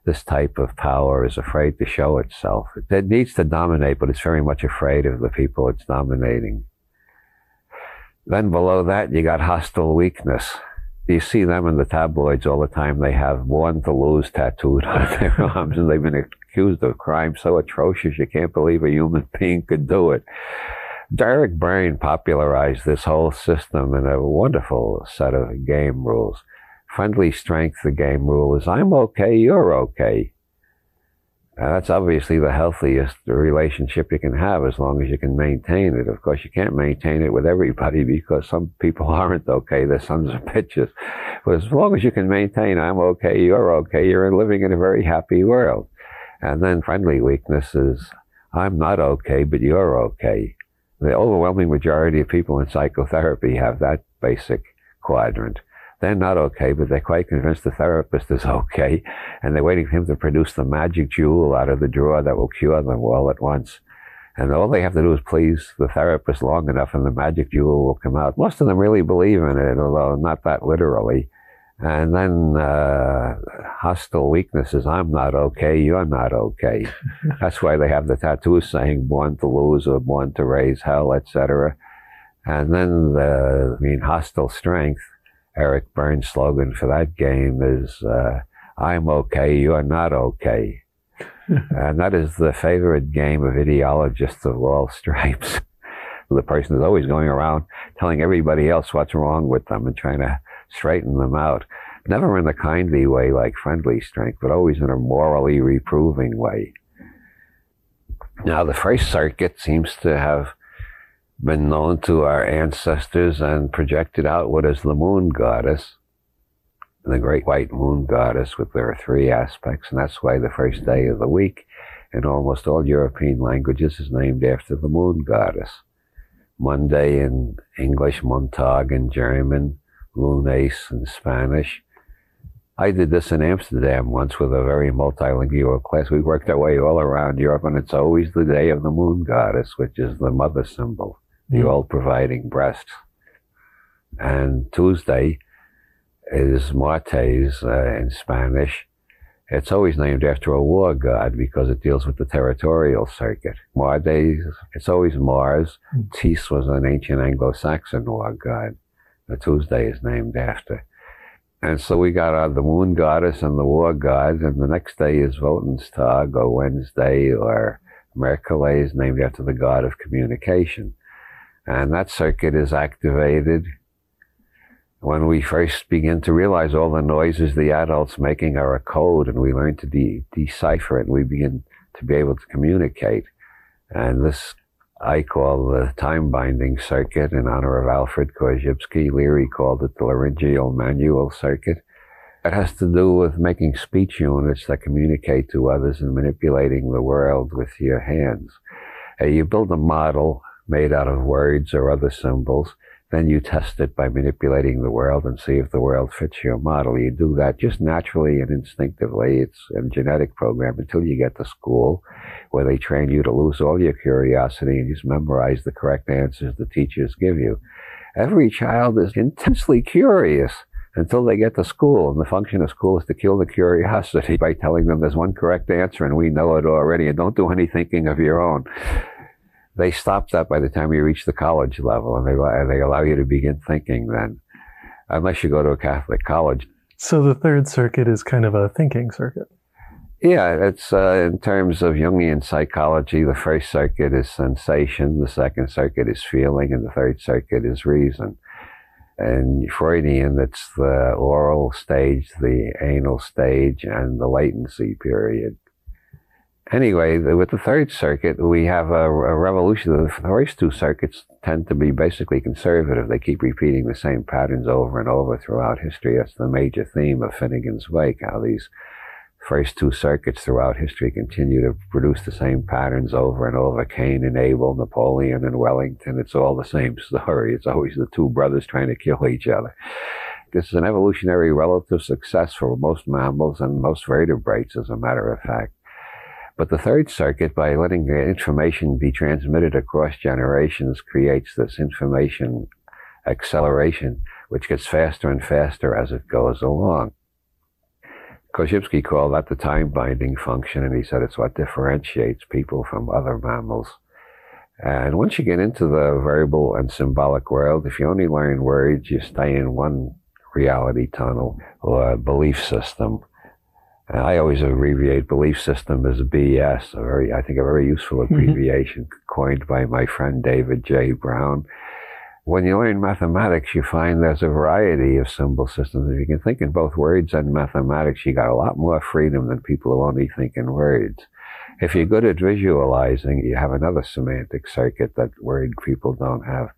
This type of power is afraid to show itself. It needs to dominate, but it's very much afraid of the people it's dominating. Then below that, you got hostile weakness. You see them in the tabloids all the time. They have born to lose tattooed on their arms, and they've been accused of crimes so atrocious you can't believe a human being could do it. Eric Berne popularized this whole system in a wonderful set of game rules. Friendly strength, the game rule is I'm okay, you're okay. Now, that's obviously the healthiest relationship you can have as long as you can maintain it. Of course, you can't maintain it with everybody because some people aren't okay. They're sons of bitches. But as long as you can maintain, I'm okay, you're okay, you're living in a very happy world. And then friendly weakness is, I'm not okay, but you're okay. The overwhelming majority of people in psychotherapy have that basic quadrant. They're not okay, but they're quite convinced the therapist is okay, and they're waiting for him to produce the magic jewel out of the drawer that will cure them all at once. And all they have to do is please the therapist long enough, and the magic jewel will come out. Most of them really believe in it, although not that literally. And then uh, hostile weaknesses. I'm not okay. You're not okay. That's why they have the tattoos saying "born to lose" or "born to raise hell," etc. And then the I mean hostile strength. Eric Berne's slogan for that game is uh, "I'm okay. You're not okay." and that is the favorite game of ideologists of all stripes. the person is always going around telling everybody else what's wrong with them and trying to straighten them out. Never in a kindly way like friendly strength, but always in a morally reproving way. Now, the first circuit seems to have been known to our ancestors and projected outward as the moon goddess, the great white moon goddess with their three aspects, and that's why the first day of the week in almost all European languages is named after the moon goddess. Monday in English, Montag in German, Lunes in Spanish. I did this in Amsterdam once with a very multilingual class. We worked our way all around Europe, and it's always the day of the moon goddess, which is the mother symbol, the mm. all providing breast. And Tuesday is Martes uh, in Spanish. It's always named after a war god because it deals with the territorial circuit. Martes, it's always Mars. Mm. Tiw was an ancient Anglo Saxon war god the Tuesday is named after. And so we got uh, the moon goddess and the war god, and the next day is Wotanstag or Wednesday or Mercury named after the god of communication. And that circuit is activated when we first begin to realize all the noises the adults making are a code and we learn to de- decipher it and we begin to be able to communicate. And this I call the time binding circuit in honor of Alfred Korzybski. Leary called it the laryngeal manual circuit. It has to do with making speech units that communicate to others and manipulating the world with your hands. Uh, you build a model made out of words or other symbols then you test it by manipulating the world and see if the world fits your model. You do that just naturally and instinctively. It's a genetic program until you get to school where they train you to lose all your curiosity and just memorize the correct answers the teachers give you. Every child is intensely curious until they get to school. And the function of school is to kill the curiosity by telling them there's one correct answer and we know it already and don't do any thinking of your own they stop that by the time you reach the college level, and they they allow you to begin thinking then, unless you go to a Catholic college. So the third circuit is kind of a thinking circuit. Yeah, it's uh, in terms of Jungian psychology. The first circuit is sensation, the second circuit is feeling, and the third circuit is reason. And Freudian, it's the oral stage, the anal stage, and the latency period. Anyway, with the third circuit, we have a, a, revolution. The first two circuits tend to be basically conservative. They keep repeating the same patterns over and over throughout history. That's the major theme of Finnegans Wake, how these first two circuits throughout history continue to produce the same patterns over and over. Cain and Abel, Napoleon and Wellington. It's all the same story. It's always the two brothers trying to kill each other. This is an evolutionary relative success for most mammals and most vertebrates, as a matter of fact. But the third circuit, by letting information be transmitted across generations, creates this information acceleration, which gets faster and faster as it goes along. Korzybski called that the time binding function, and he said it's what differentiates people from other mammals. And once you get into the verbal and symbolic world, if you only learn words, you stay in one reality tunnel or belief system. And I always abbreviate belief system as BS, a very, I think, a very useful mm-hmm. abbreviation mm-hmm. coined by my friend David J. Brown when you learn mathematics, you find there's a variety of symbol systems. If you can think in both words and mathematics, you got a lot more freedom than people who only think in words. If you're good at visualizing, you have another semantic circuit that worried people don't have.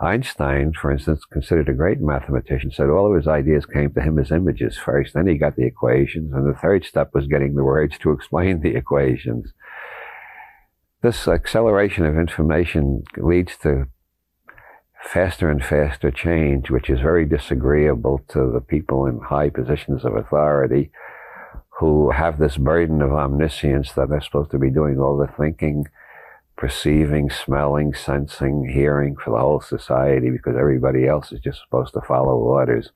Einstein, for instance, considered a great mathematician, said all of his ideas came to him as images first. Then he got the equations, and the third step was getting the words to explain the equations. This acceleration of information leads to faster and faster change, which is very disagreeable to the people in high positions of authority who have this burden of omniscience that they're supposed to be doing all the thinking, perceiving, smelling, sensing, hearing for the whole society because everybody else is just supposed to follow orders.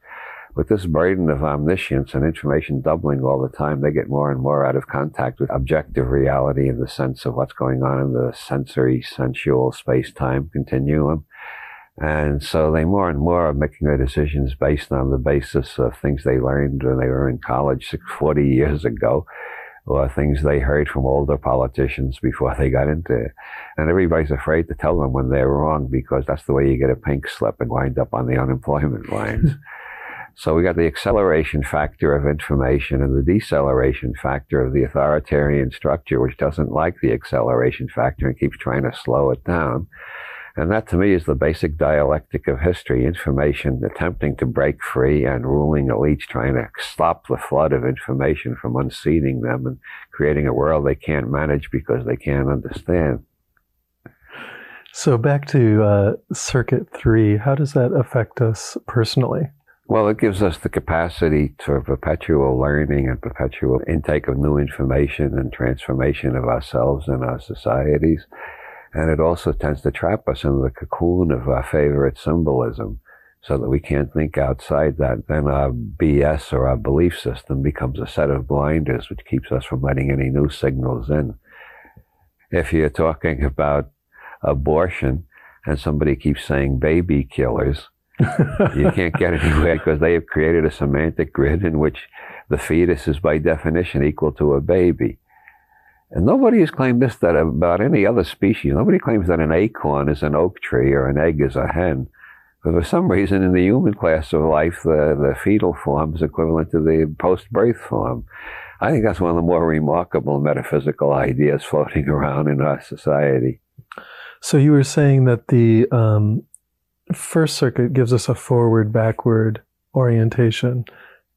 With this burden of omniscience and information doubling all the time, they get more and more out of contact with objective reality in the sense of what's going on in the sensory, sensual space-time continuum and so they more and more are making their decisions based on the basis of things they learned when they were in college 40 years ago, or things they heard from older politicians before they got into it. And everybody's afraid to tell them when they're wrong because that's the way you get a pink slip and wind up on the unemployment lines. so we got the acceleration factor of information and the deceleration factor of the authoritarian structure, which doesn't like the acceleration factor and keeps trying to slow it down. And that to me is the basic dialectic of history information attempting to break free and ruling elites trying to stop the flood of information from unseating them and creating a world they can't manage because they can't understand. So, back to uh, Circuit 3, how does that affect us personally? Well, it gives us the capacity for perpetual learning and perpetual intake of new information and transformation of ourselves and our societies. And it also tends to trap us in the cocoon of our favorite symbolism so that we can't think outside that. Then our BS or our belief system becomes a set of blinders which keeps us from letting any new signals in. If you're talking about abortion and somebody keeps saying baby killers, you can't get anywhere because they have created a semantic grid in which the fetus is by definition equal to a baby. And nobody has claimed this that about any other species. Nobody claims that an acorn is an oak tree or an egg is a hen. But for some reason, in the human class of life, the, the fetal form is equivalent to the post-birth form. I think that's one of the more remarkable metaphysical ideas floating around in our society. So you were saying that the um, first circuit gives us a forward-backward orientation,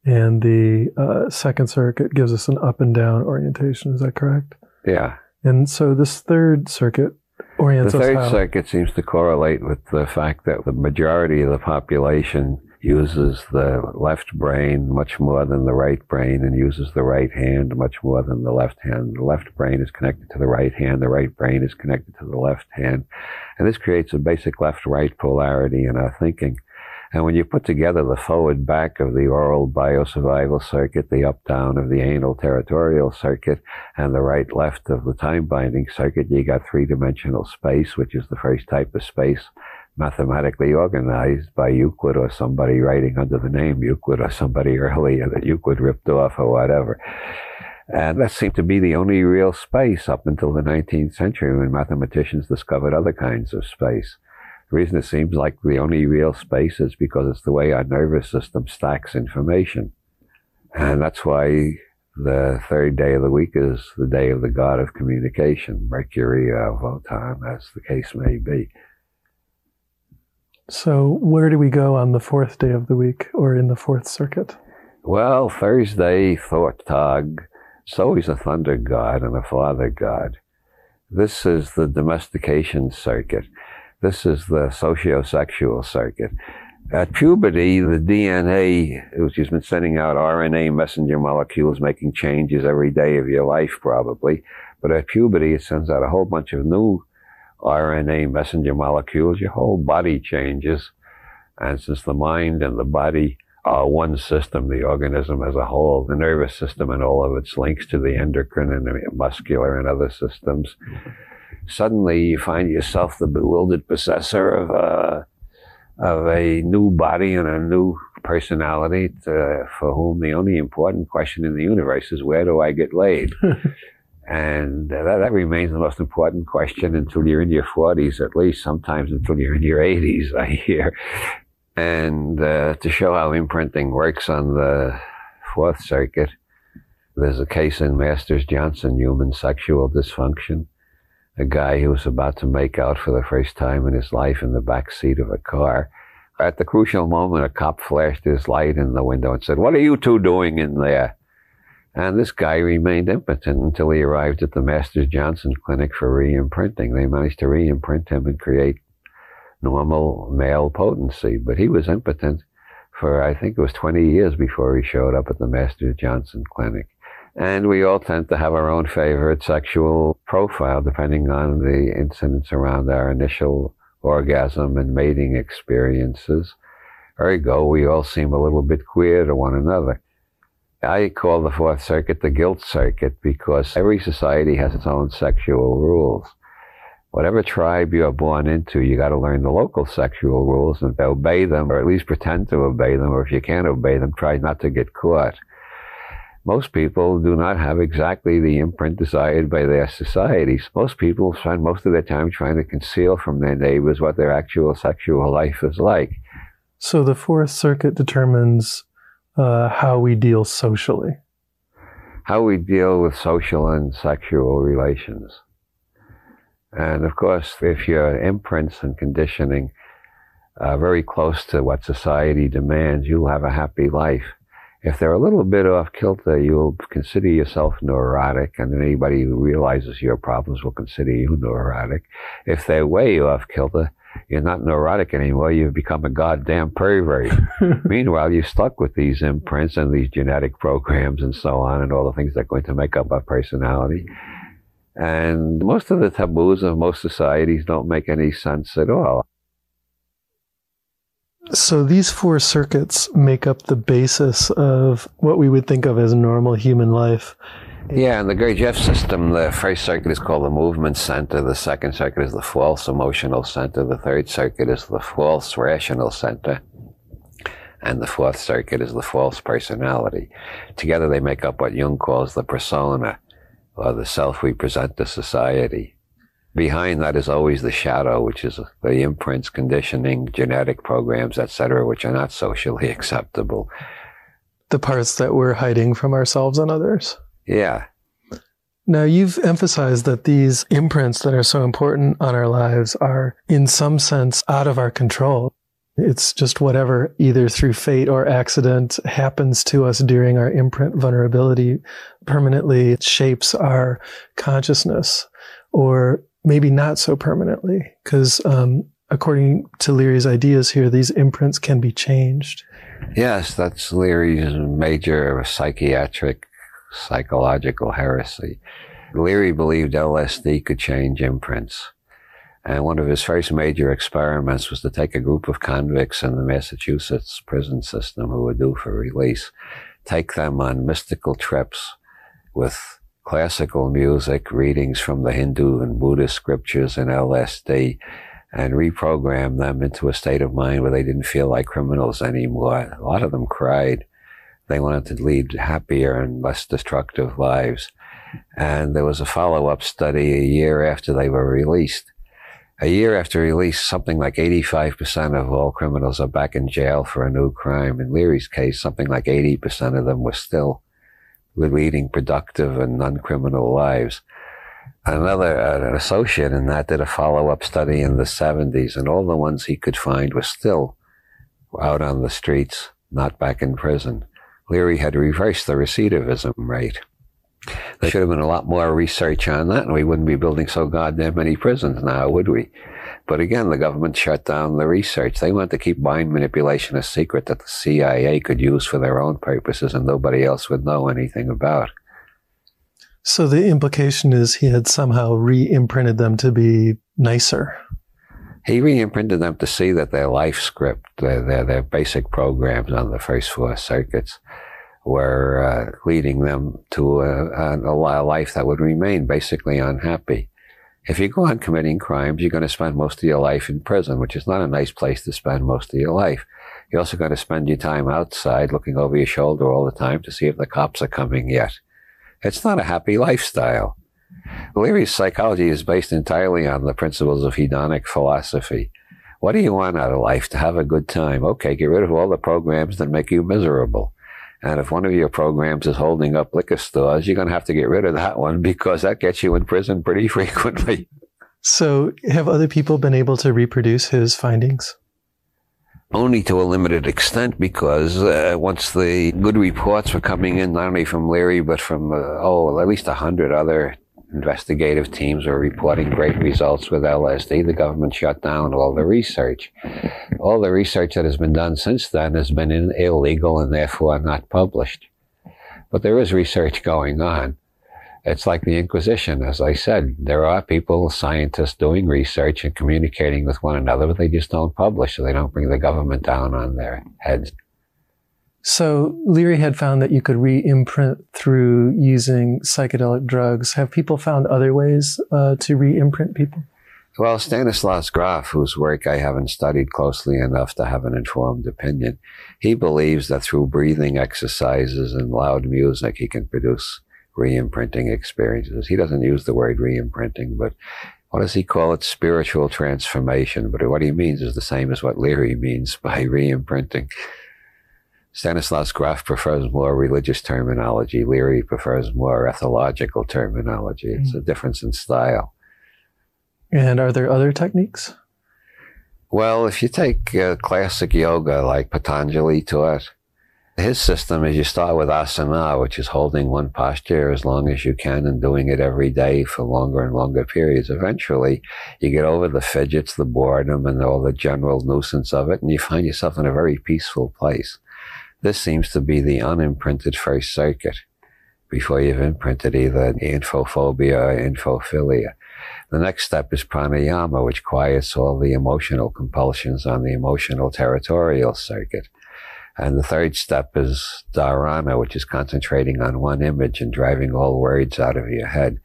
and the uh, second circuit gives us an up and down orientation. Is that correct? Yeah. And so this third circuit orients the third how? circuit seems to correlate with the fact that the majority of the population uses the left brain much more than the right brain and uses the right hand much more than the left hand. The left brain is connected to the right hand, the right brain is connected to the left hand. And this creates a basic left right polarity in our thinking. And when you put together the forward back of the oral biosurvival circuit, the up down of the anal territorial circuit, and the right left of the time binding circuit, you got three dimensional space, which is the first type of space mathematically organized by Euclid or somebody writing under the name Euclid or somebody earlier that Euclid ripped off or whatever. And that seemed to be the only real space up until the 19th century when mathematicians discovered other kinds of space. The reason it seems like the only real space is because it's the way our nervous system stacks information. And that's why The third day of the week is the day of the god of communication, Mercury or Wotan, as the case may be. So, where do we go on the fourth day of the week or in the fourth circuit? Well, Thursday, Thought Tog. It's always a thunder god and a father god. This is the domestication circuit. This is the sociosexual circuit. At puberty, the DNA, which has been sending out RNA messenger molecules, making changes every day of your life, probably. But at puberty, it sends out a whole bunch of new RNA messenger molecules. Your whole body changes. And since the mind and the body are one system, the organism as a whole, the nervous system and all of its links to the endocrine and the muscular and other systems, suddenly you find yourself the bewildered possessor of a, of a new body and a new personality to, for whom the only important question in the universe is where do I get laid? and uh, that, that remains the most important question until you're in your 40s, at least sometimes until you're in your 80s, I hear. And uh, to show how imprinting works on the Fourth Circuit, there's a case in Masters Johnson, human sexual dysfunction. A guy who was about to make out for the first time in his life in the back seat of a car. At the crucial moment, a cop flashed his light in the window and said, What are you two doing in there? And this guy remained impotent until he arrived at the Masters Johnson Clinic for re imprinting. They managed to re imprint him and create normal male potency, but he was impotent for I think it was 20 years before he showed up at the Master Johnson Clinic. And we all tend to have our own favorite sexual profile depending on the incidents around our initial orgasm and mating experiences. Ergo, we all seem a little bit queer to one another. I call the Fourth Circuit the guilt circuit because every society has its own sexual rules whatever tribe you are born into, you got to learn the local sexual rules and obey them, or at least pretend to obey them, or if you can't obey them, try not to get caught. Most people do not have exactly the imprint desired by their societies. Most people spend most of their time trying to conceal from their neighbors what their actual sexual life is like. So the Fourth Circuit determines uh, how we deal socially. How we deal with social and sexual relations. And of course, if your imprints and conditioning are very close to what society demands, you'll have a happy life. If they're a little bit off kilter, you'll consider yourself neurotic, and then anybody who realizes your problems will consider you neurotic. If they're way off kilter, you're not neurotic anymore. You've become a goddamn pervert. Meanwhile, you're stuck with these imprints and these genetic programs and so on, and all the things that are going to make up our personality. And most of the taboos of most societies don't make any sense at all. So these four circuits make up the basis of what we would think of as normal human life. Yeah, in the Gurdjieff system, the first circuit is called the movement center, the second circuit is the false emotional center, the third circuit is the false rational center, and the fourth circuit is the false personality. Together they make up what Jung calls the persona or the self we present to society. Behind that is always the shadow, which is the imprints, conditioning, genetic programs, etc., which are not socially acceptable. The parts that we're hiding from ourselves and others. Yeah. Now, you've emphasized that these imprints that are so important on our lives are, in some sense, out of our control. It's just whatever, either through fate or accident, happens to us during our imprint vulnerability permanently shapes our consciousness, or maybe not so permanently, because um, according to Leary's ideas here, these imprints can be changed. Yes, that's Leary's major psychiatric psychological heresy. Leary believed LSD could change imprints. And one of his first major experiments was to take a group of convicts in the Massachusetts prison system who were due for release, take them on mystical trips with classical music, readings from the Hindu and Buddhist scriptures and LSD, and reprogram them into a state of mind where they didn't feel like criminals anymore. A lot of them cried. They wanted to lead happier and less destructive lives. And there was a follow up study a year after they were released a year after release, something like 85% of all criminals are back in jail for a new crime. In Leary's case, something like 80% of them were still leading productive and non-criminal lives. Another an associate in that did a follow-up study in the 70s, and all the ones he could find were still out on the streets, not back in prison. Leary had reversed the recidivism rate. There should have been a lot more research on that, and we wouldn't be building so goddamn many prisons now, would we? But again, the government shut down the research. They wanted to keep mind manipulation a secret that the CIA could use for their own purposes and nobody else would know anything about. So the implication is he had somehow re imprinted them to be nicer. He re imprinted them to see that their life script, their, their, their basic programs on the first four circuits, were uh, leading them to a, a, a life that would remain basically unhappy. If you go on committing crimes, you're going to spend most of your life in prison, which is not a nice place to spend most of your life. You're also going to spend your time outside looking over your shoulder all the time to see if the cops are coming yet. It's not a happy lifestyle. Leary's psychology is based entirely on the principles of hedonic philosophy. What do you want out of life? To have a good time. Okay, get rid of all the programs that make you miserable. And if one of your programs is holding up liquor stores, you're going to have to get rid of that one because that gets you in prison pretty frequently. So, have other people been able to reproduce his findings? Only to a limited extent because uh, once the good reports were coming in, not only from Leary, but from, uh, oh, at least a hundred other investigative teams were reporting great results with LSD. The government shut down all the research. All the research that has been done since then has been illegal and therefore not published. But there is research going on. It's like the Inquisition, as I said. There are people, scientists doing research and communicating with one another, but they just don't publish, so they don't bring the government down on their heads. So Leary had found that you could re-imprint through using psychedelic drugs. Have people found other ways uh, to re-imprint people? Well, Stanislav Grof, whose work I haven't studied closely enough to have an informed opinion, he believes that through breathing exercises and loud music, he can produce re-imprinting experiences. He doesn't use the word re-imprinting, but what does he call it? Spiritual transformation. But what he means is the same as what Leary means by re-imprinting. Stanislav Grof prefers more religious terminology. Leary prefers more ethological terminology. It's a difference in style. And are there other techniques? Well, if you take uh, classic yoga like Patanjali to taught, his system is you start with asana, which is holding one posture as long as you can and doing it every day for longer and longer periods. Eventually, you get over the fidgets, the boredom, and all the general nuisance of it, and you find yourself in a very peaceful place. This seems to be the unimprinted first circuit before you've imprinted either infophobia or infophilia. The next step is pranayama, which quiets all the emotional compulsions on the emotional territorial circuit. And the third step is dharana, which is concentrating on one image and driving all words out of your head.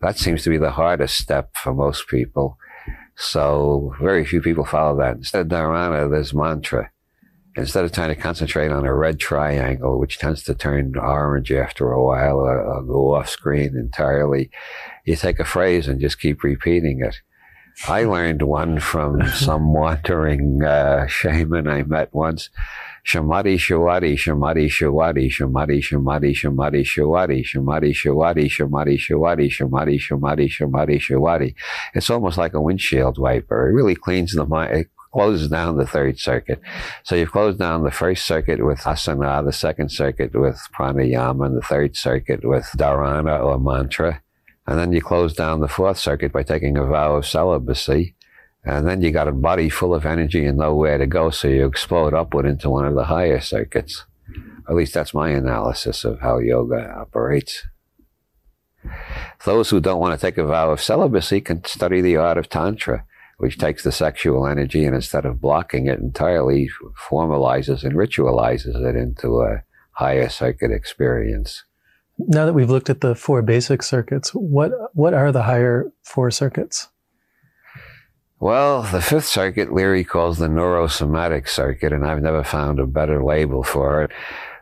That seems to be the hardest step for most people. So very few people follow that. Instead of dharana, there's mantra instead of trying to concentrate on a red triangle, which tends to turn orange after a while or, or go off screen entirely, you take a phrase and just keep repeating it. I learned one from some wandering uh, shaman I met once. Shamati Shawati, Shamati Shawati, Shamati Shamati, Shamati Shawati, Shamati Shawati, Shamati Shawati, Shamati Shamati, Shamati Shawati. It's almost like a windshield wiper. It really cleans the mind closes down the third circuit. So you've closed down the first circuit with asana, the second circuit with pranayama, and the third circuit with dharana or mantra. And then you close down the fourth circuit by taking a vow of celibacy. And then you got a body full of energy and nowhere to go, so you explode upward into one of the higher circuits. At least that's my analysis of how yoga operates. Those who don't want to take a vow of celibacy can study the art of Tantra which takes the sexual energy and instead of blocking it entirely, formalizes and ritualizes it into a higher circuit experience. Now that we've looked at the four basic circuits, what what are the higher four circuits? Well, the fifth circuit Leary calls the neurosomatic circuit, and I've never found a better label for it.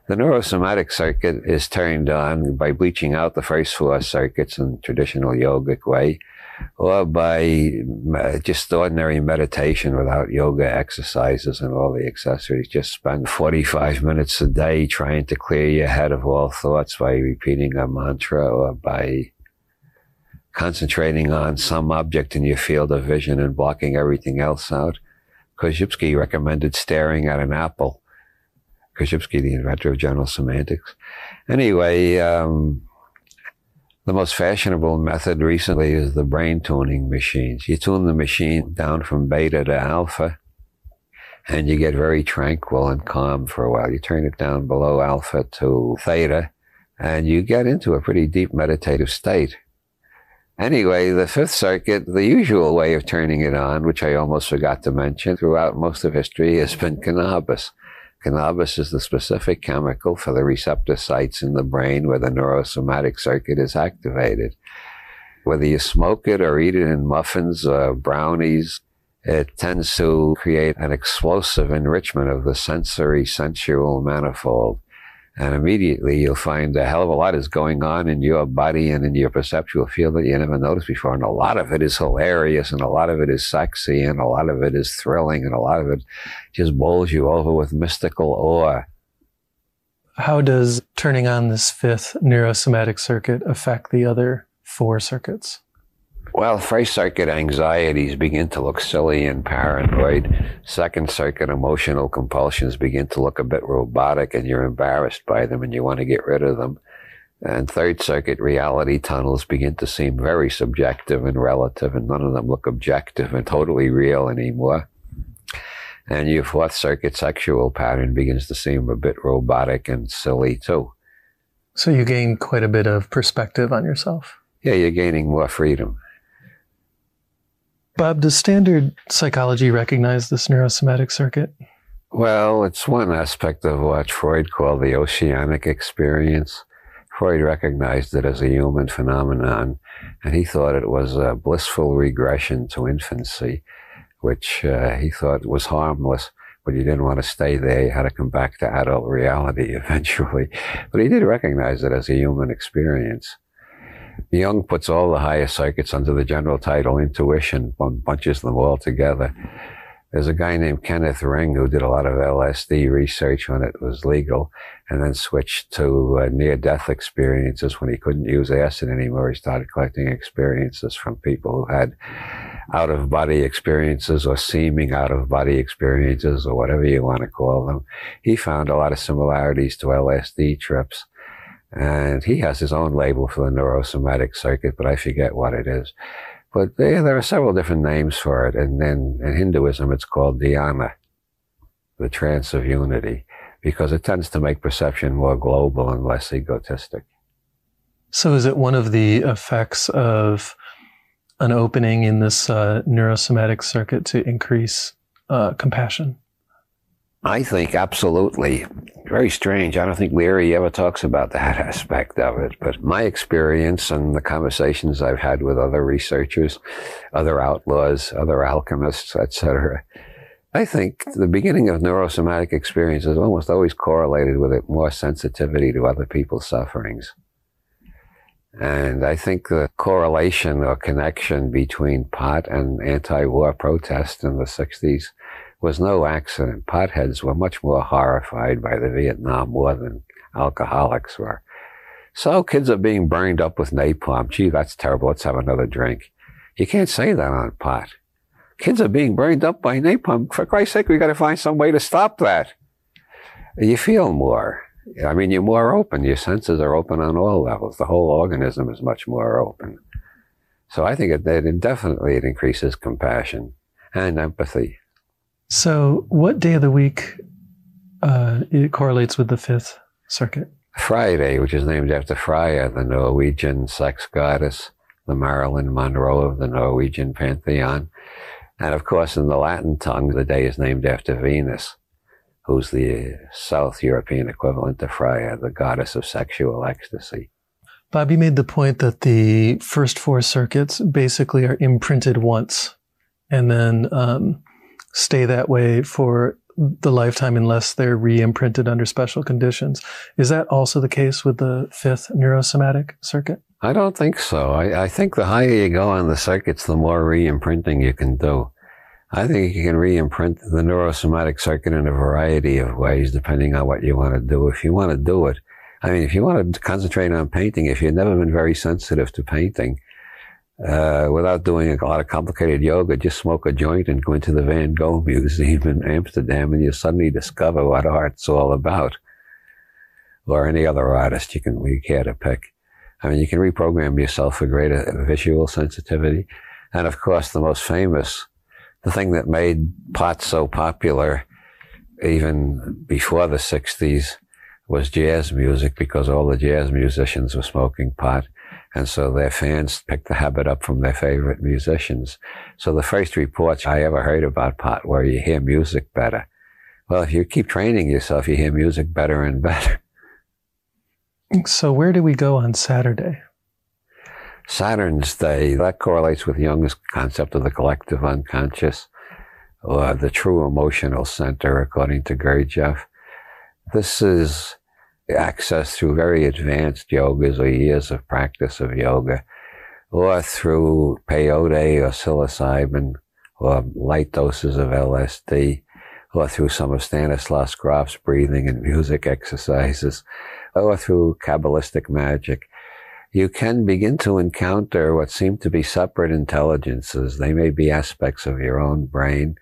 The neurosomatic circuit is turned on by bleaching out the first four circuits in traditional yogic way, or by uh, just ordinary meditation without yoga exercises and all the accessories. Just spend 45 minutes a day trying to clear your head of all thoughts by repeating a mantra or by concentrating on some object in your field of vision and blocking everything else out. Korzybski recommended staring at an apple Korzybski, the inventor of general semantics. Anyway, um, the most fashionable method recently is the brain tuning machines. You tune the machine down from beta to alpha, and you get very tranquil and calm for a while. You turn it down below alpha to theta, and you get into a pretty deep meditative state. Anyway, the fifth circuit, the usual way of turning it on, which I almost forgot to mention throughout most of history, has been cannabis. Cannabis is the specific chemical for the receptor sites in the brain where the neurosomatic circuit is activated. Whether you smoke it or eat it in muffins or brownies, it tends to create an explosive enrichment of the sensory sensual manifold. And immediately you'll find a hell of a lot is going on in your body and in your perceptual field that you never noticed before. And a lot of it is hilarious and a lot of it is sexy and a lot of it is thrilling and a lot of it just bowls you over with mystical awe. How does turning on this fifth neurosomatic circuit affect the other four circuits? Well, first circuit anxieties begin to look silly and paranoid. Second circuit emotional compulsions begin to look a bit robotic and you're embarrassed by them and you want to get rid of them. And third circuit reality tunnels begin to seem very subjective and relative and none of them look objective and totally real anymore. And your fourth circuit sexual pattern begins to seem a bit robotic and silly too. So you gain quite a bit of perspective on yourself. Yeah, you're gaining more freedom. Bob, does standard psychology recognize this neurosomatic circuit? Well, it's one aspect of what Freud called the oceanic experience. Freud recognized it as a human phenomenon, and he thought it was a blissful regression to infancy, which uh, he thought was harmless, but you didn't want to stay there. He had to come back to adult reality eventually. But he did recognize it as a human experience. Jung puts all the higher circuits under the general title intuition, bunches them all together. There's a guy named Kenneth Ring who did a lot of LSD research when it was legal and then switched to uh, near death experiences when he couldn't use acid anymore. He started collecting experiences from people who had out of body experiences or seeming out of body experiences or whatever you want to call them. He found a lot of similarities to LSD trips. And he has his own label for the neurosomatic circuit, but I forget what it is. But there, there are several different names for it. And then in Hinduism, it's called dhyana, the trance of unity, because it tends to make perception more global and less egotistic. So, is it one of the effects of an opening in this uh, neurosomatic circuit to increase uh, compassion? I think absolutely. Very strange. I don't think Leary ever talks about that aspect of it. But my experience and the conversations I've had with other researchers, other outlaws, other alchemists, etc., I think the beginning of neurosomatic experience is almost always correlated with it more sensitivity to other people's sufferings. And I think the correlation or connection between pot and anti-war protest in the 60s was no accident. Potheads were much more horrified by the Vietnam War than alcoholics were. So kids are being burned up with napalm. Gee, that's terrible. Let's have another drink. You can't say that on pot. Kids are being burned up by napalm. For Christ's sake, we got to find some way to stop that. You feel more. I mean, you're more open. Your senses are open on all levels. The whole organism is much more open. So I think it, it definitely it increases compassion and empathy. So, what day of the week uh, it correlates with the fifth circuit? Friday, which is named after Freya, the Norwegian sex goddess, the Marilyn Monroe of the Norwegian pantheon. And of course, in the Latin tongue, the day is named after Venus, who's the South European equivalent to Freya, the goddess of sexual ecstasy. Bobby made the point that the first four circuits basically are imprinted once, and then um, stay that way for the lifetime unless they're re-imprinted under special conditions. Is that also the case with the fifth neurosomatic circuit? I don't think so. I, I think the higher you go on the circuits, the more re-imprinting you can do. I think you can re-imprint the neurosomatic circuit in a variety of ways, depending on what you want to do. If you want to do it, I mean, if you want to concentrate on painting, if you've never been very sensitive to painting, uh, without doing a lot of complicated yoga, just smoke a joint and go into the Van Gogh Museum in Amsterdam, and you suddenly discover what art's all about, or any other artist you can we care to pick. I mean, you can reprogram yourself for greater visual sensitivity, and of course, the most famous the thing that made pot so popular even before the 60s was jazz music because all the jazz musicians were smoking pot. And so their fans picked the habit up from their favorite musicians. So the first reports I ever heard about pot were you hear music better. Well, if you keep training yourself, you hear music better and better. So where do we go on Saturday? Saturn's Day, that correlates with Jung's concept of the collective unconscious or the true emotional center, according to Gurdjieff. This is accessed through very advanced yogas or years of practice of yoga, or through peyote or psilocybin, or light doses of LSD, or through some of Stanislav Grof's breathing and music exercises, or through Kabbalistic magic you can begin to encounter what seem to be separate intelligences. They may be aspects of your own brain.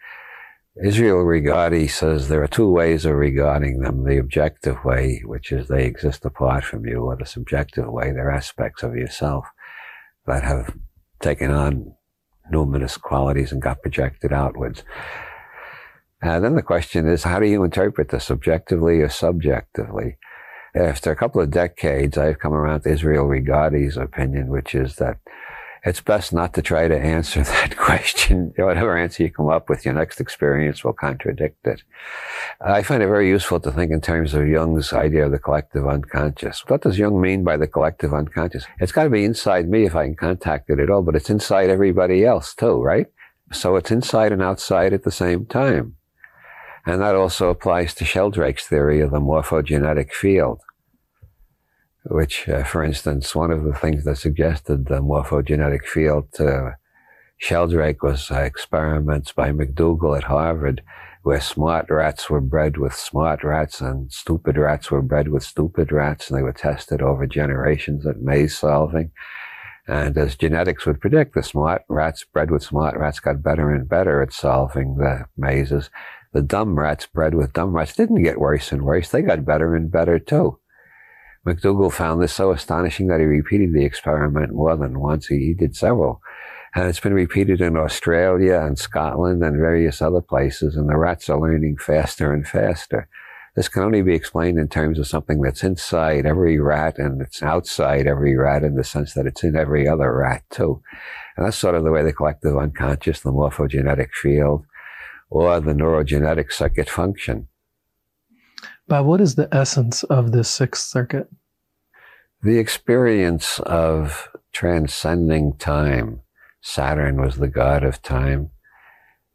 Israel Regardie says there are two ways of regarding them. The objective way, which is they exist apart from you, or the subjective way, they're aspects of yourself that have taken on numinous qualities and got projected outwards. And then the question is, how do you interpret this, subjectively or subjectively? after a couple of decades, I've come around to Israel Regardie's opinion, which is that it's best not to try to answer that question. Whatever answer you come up with, your next experience will contradict it. I find it very useful to think in terms of Jung's idea of the collective unconscious. What does Jung mean by the collective unconscious? It's got to be inside me if I can contact it at all, but it's inside everybody else too, right? So it's inside and outside at the same time. And that also applies to Sheldrake's theory of the morphogenetic field, which, uh, for instance, one of the things that suggested the morphogenetic field to Sheldrake was uh, experiments by McDougall at Harvard, where smart rats were bred with smart rats and stupid rats were bred with stupid rats, and they were tested over generations at maze solving. And as genetics would predict, the smart rats bred with smart rats got better and better at solving the mazes the dumb rats bred with dumb rats didn't get worse and worse. They got better and better too. McDougall found this so astonishing that he repeated the experiment more than once. He, he did several. And it's been repeated in Australia and Scotland and various other places, and the rats are learning faster and faster. This can only be explained in terms of something that's inside every rat and it's outside every rat in the sense that it's in every other rat too. And that's sort of the way the collective unconscious, the morphogenetic field, or the neurogenetic circuit uh, function. Bob, what is the essence of this sixth circuit? The experience of transcending time. Saturn was the god of time.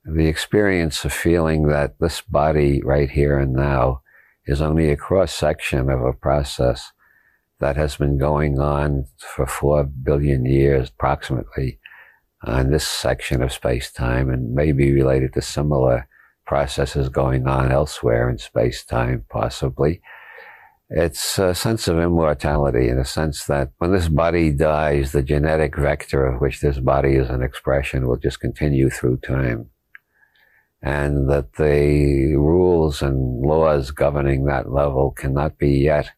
The experience of feeling that this body right here and now is only a cross section of a process that has been going on for four billion years approximately on this section of space time and may be related to similar processes going on elsewhere in space time, possibly. It's a sense of immortality in a sense that when this body dies, the genetic vector of which this body is an expression will just continue through time. And that the rules and laws governing that level cannot be yet,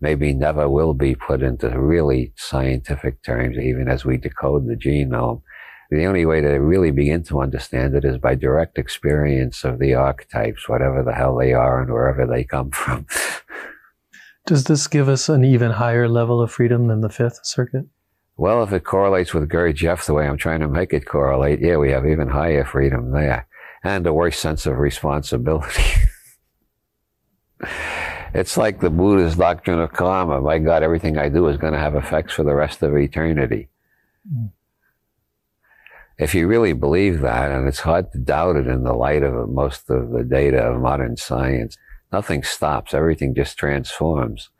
maybe never will be put into really scientific terms, even as we decode the genome the only way to really begin to understand it is by direct experience of the archetypes, whatever the hell they are and wherever they come from. Does this give us an even higher level of freedom than the fifth circuit? Well, if it correlates with Gurdjieff the way I'm trying to make it correlate, yeah, we have even higher freedom there and a worse sense of responsibility. it's like the Buddhist doctrine of karma. My God, everything I do is going to have effects for the rest of eternity. Mm. If you really believe that, and it's hard to doubt it in the light of most of the data of modern science, nothing stops. Everything just transforms.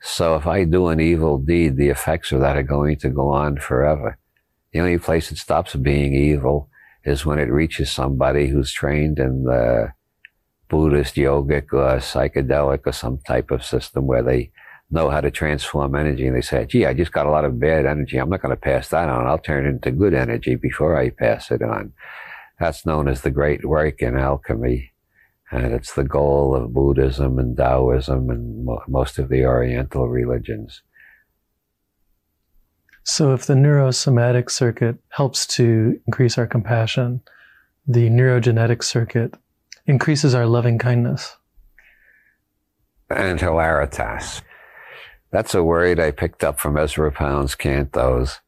So if I do an evil deed, the effects of that are going to go on forever. The only place it stops being evil is when it reaches somebody who's trained in the Buddhist, yogic, or psychedelic, or some type of system where they know how to transform energy. And they say, gee, I just got a lot of bad energy. I'm not going to pass that on. I'll turn it into good energy before I pass it on. That's known as the great work in alchemy. And it's the goal of Buddhism and Taoism and mo- most of the Oriental religions. So, if the neurosomatic circuit helps to increase our compassion, the neurogenetic circuit increases our loving kindness. And hilaritas. That's a word I picked up from Ezra Pound's cantos.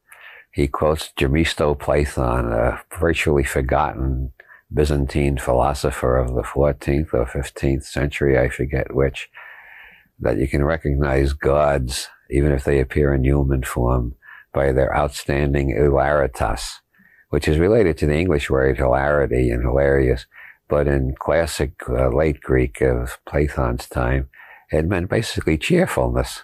He quotes Gemistos Plethon, a virtually forgotten Byzantine philosopher of the 14th or 15th century, I forget which, that you can recognize gods, even if they appear in human form, by their outstanding hilaritas, which is related to the English word hilarity and hilarious, but in classic uh, late Greek of Plethon's time, it meant basically cheerfulness,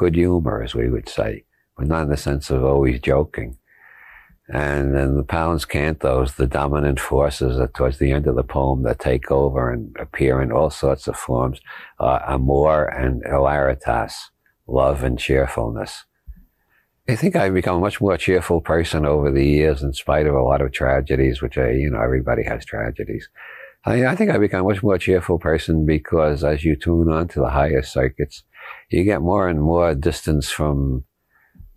good humor, as we would say, but not in the sense of always joking. And in the Pound's cantos, the dominant forces that towards the end of the poem that take over and appear in all sorts of forms uh, are amor and hilaritas, love and cheerfulness. I think I've become a much more cheerful person over the years in spite of a lot of tragedies, which I, you know, everybody has tragedies. I, I think I've become a much more cheerful person because as you tune on to the higher circuits, you get more and more distance from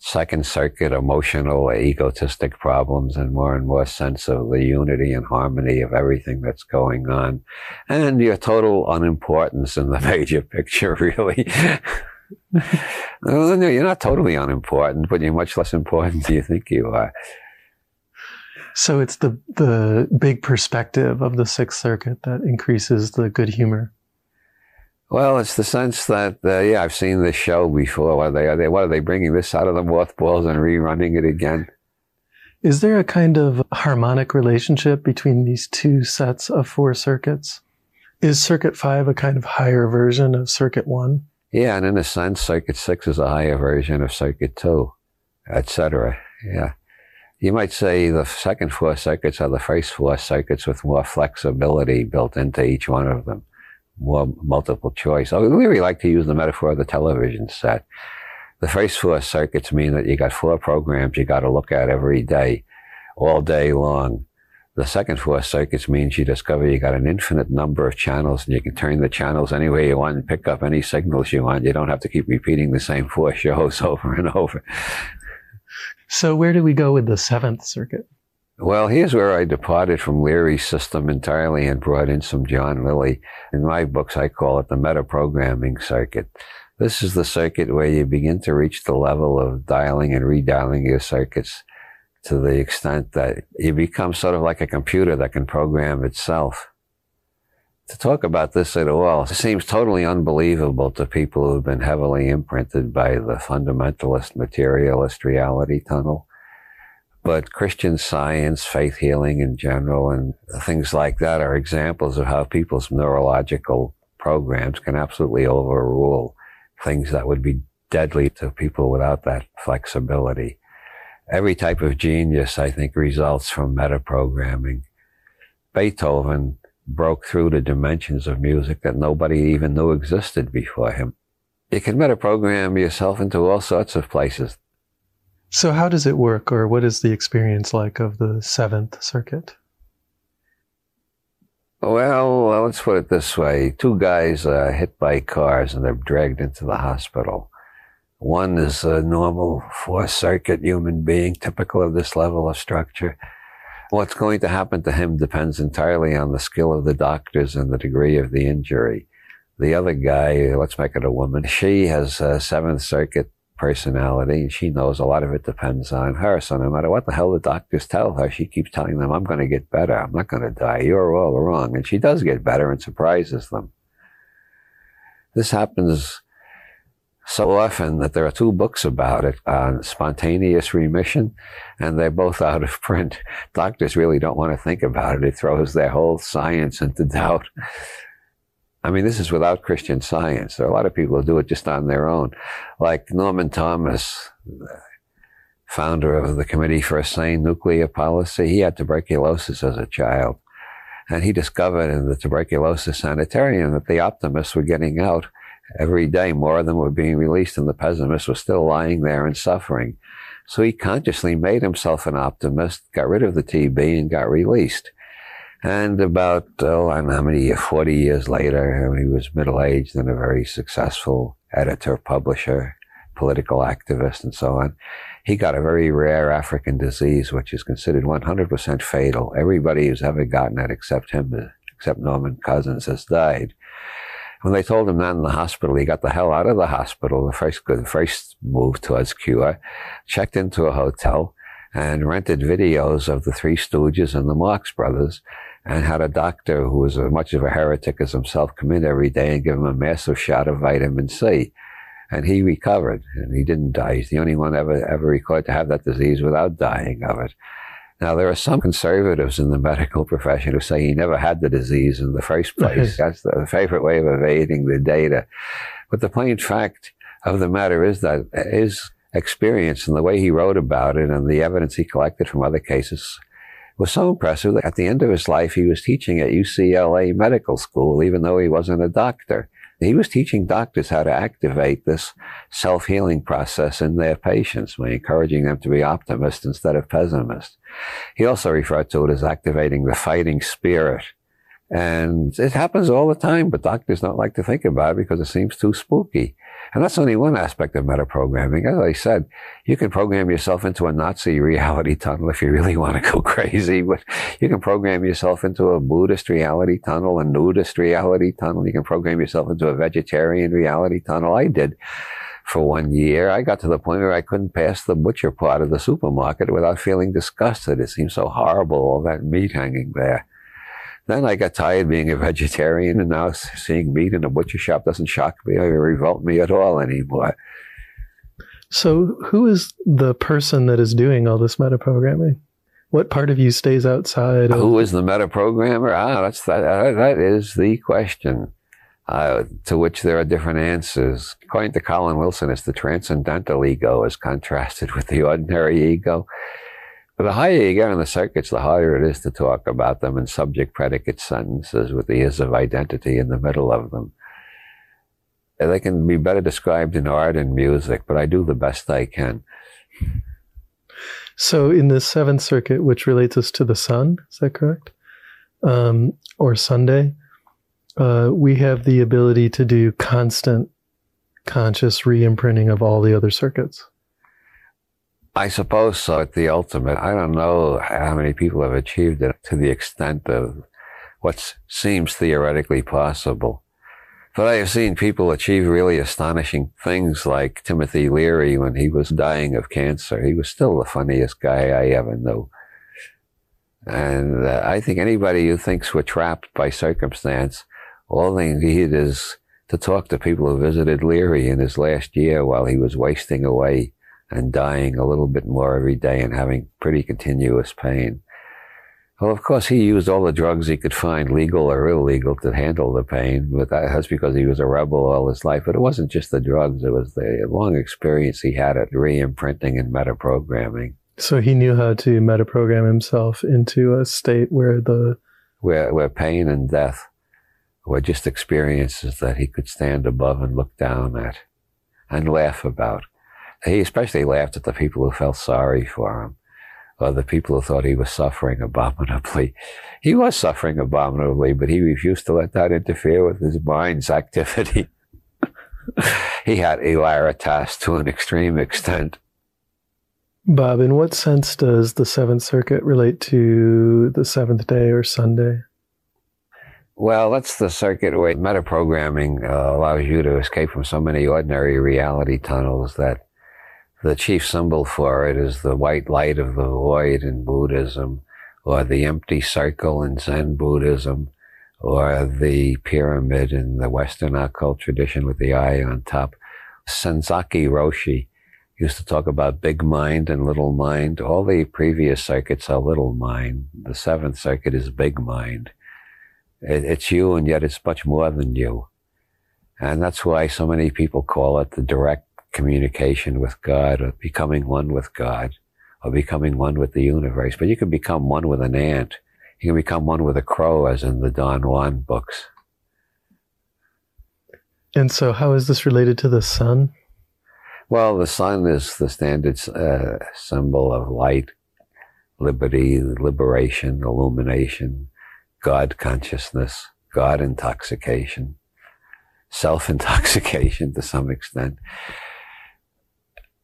second circuit emotional egotistic problems and more and more sense of the unity and harmony of everything that's going on. And your total unimportance in the major picture really. You're not totally unimportant but you're much less important than you think you are. So it's the the big perspective of the sixth circuit that increases the good humor well, it's the sense that uh, yeah, I've seen this show before. What are they? Are they? What are they bringing this out of the mothballs and rerunning it again? Is there a kind of harmonic relationship between these two sets of four circuits? Is Circuit Five a kind of higher version of Circuit One? Yeah, and in a sense, Circuit Six is a higher version of Circuit Two, etc. Yeah. You might say the second four circuits are the first four circuits with more flexibility built into each one of them more multiple choice. I really like to use the metaphor of the television set. The first four circuits mean that you got four programs you got to look at every day, all day long. The second four circuits means you discover you got an infinite number of channels and you can turn the channels any way you want and pick up any signals you want. You don't have to keep repeating the same four shows over and over. So where do we go with the seventh circuit? Well, here's where I departed from Leary's system entirely and brought in some John Lilly. In my books, I call it the metaprogramming circuit. This is the circuit where you begin to reach the level of dialing and redialing your circuits to the extent that you become sort of like a computer that can program itself. To talk about this at all seems totally unbelievable to people who've been heavily imprinted by the fundamentalist materialist reality tunnel but Christian science, faith healing in general, and things like that are examples of how people's neurological programs can absolutely overrule things that would be deadly to people without that flexibility. Every type of genius, I think, results from metaprogramming. Beethoven broke through the dimensions of music that nobody even knew existed before him. You can metaprogram yourself into all sorts of places. So, how does it work, or what is the experience like of the Seventh Circuit? Well, let's put it this way two guys are hit by cars and they're dragged into the hospital. One is a normal four circuit human being, typical of this level of structure. What's going to happen to him depends entirely on the skill of the doctors and the degree of the injury. The other guy, let's make it a woman, she has a seventh circuit personality. And she knows a lot of it depends on her. So no matter what the hell the doctors tell her, she keeps telling them, I'm going to get better. I'm not going to die. You're all wrong. And she does get better and surprises them. This happens so often that there are two books about it on spontaneous remission, and they're both out of print. Doctors really don't want to think about it. It throws their whole science into doubt. I mean, this is without Christian science. There are a lot of people who do it just on their own. Like Norman Thomas, founder of the Committee for a Sane Nuclear Policy, he had tuberculosis as a child. And he discovered in the tuberculosis sanitarium that the optimists were getting out every day. More of them were being released and the pessimists were still lying there and suffering. So he consciously made himself an optimist, got rid of the TB and got released. And about, oh, I don't know how many, 40 years later, when he was middle aged and a very successful editor, publisher, political activist, and so on, he got a very rare African disease, which is considered 100% fatal. Everybody who's ever gotten it, except him, except Norman Cousins, has died. When they told him that in the hospital, he got the hell out of the hospital. The first, the first move towards cure, checked into a hotel, and rented videos of the Three Stooges and the Marx Brothers and had a doctor who was as much of a heretic as himself come in every day and give him a massive shot of vitamin C. And he recovered and he didn't die. He's the only one ever, ever recorded to have that disease without dying of it. Now, there are some conservatives in the medical profession who say he never had the disease in the first place. That's the favorite way of evading the data. But the plain fact of the matter is that his experience and the way he wrote about it and the evidence he collected from other cases was so impressive that at the end of his life, he was teaching at UCLA Medical School, even though he wasn't a doctor. He was teaching doctors how to activate this self-healing process in their patients by encouraging them to be optimists instead of pessimists. He also referred to it as activating the fighting spirit. And it happens all the time, but doctors don't like to think about it because it seems too spooky. And that's only one aspect of metaprogramming. As I said, you can program yourself into a Nazi reality tunnel if you really want to go crazy, but you can program yourself into a Buddhist reality tunnel, a nudist reality tunnel. You can program yourself into a vegetarian reality tunnel. I did for one year. I got to the point where I couldn't pass the butcher part of the supermarket without feeling disgusted. It seemed so horrible, all that meat hanging there. Then I got tired being a vegetarian, and now seeing meat in a butcher shop doesn't shock me or revolt me at all anymore. So, who is the person that is doing all this metaprogramming? What part of you stays outside? Of- who is the metaprogrammer? Ah, that's that. That is the question. Uh, to which there are different answers. According to Colin Wilson, it's the transcendental ego as contrasted with the ordinary ego. The higher you get on the circuits, the harder it is to talk about them in subject predicate sentences with the is of identity in the middle of them. They can be better described in art and music, but I do the best I can. So, in the seventh circuit, which relates us to the sun, is that correct? Um, or Sunday, uh, we have the ability to do constant conscious re imprinting of all the other circuits. I suppose so at the ultimate. I don't know how many people have achieved it to the extent of what seems theoretically possible. But I have seen people achieve really astonishing things like Timothy Leary when he was dying of cancer. He was still the funniest guy I ever knew. And uh, I think anybody who thinks we're trapped by circumstance, all they need is to talk to people who visited Leary in his last year while he was wasting away and dying a little bit more every day and having pretty continuous pain. Well, of course, he used all the drugs he could find, legal or illegal, to handle the pain, but that's because he was a rebel all his life. But it wasn't just the drugs, it was the long experience he had at re imprinting and metaprogramming. So he knew how to metaprogram himself into a state where the. Where, where pain and death were just experiences that he could stand above and look down at and laugh about he especially laughed at the people who felt sorry for him, or the people who thought he was suffering abominably. He was suffering abominably, but he refused to let that interfere with his mind's activity. he had hilaritas to an extreme extent. Bob, in what sense does the Seventh Circuit relate to the seventh day or Sunday? Well, that's the circuit where metaprogramming uh, allows you to escape from so many ordinary reality tunnels that the chief symbol for it is the white light of the void in Buddhism, or the empty circle in Zen Buddhism, or the pyramid in the Western occult tradition with the eye on top. Senzaki Roshi used to talk about big mind and little mind. All the previous circuits are little mind. The seventh circuit is big mind. It, it's you, and yet it's much more than you. And that's why so many people call it the direct communication with God or becoming one with God or becoming one with the universe. But you can become one with an ant. You can become one with a crow, as in the Don Juan books. And so, how is this related to the sun? Well, the sun is the standard uh, symbol of light, liberty, liberation, illumination, God consciousness, God intoxication, self intoxication to some extent.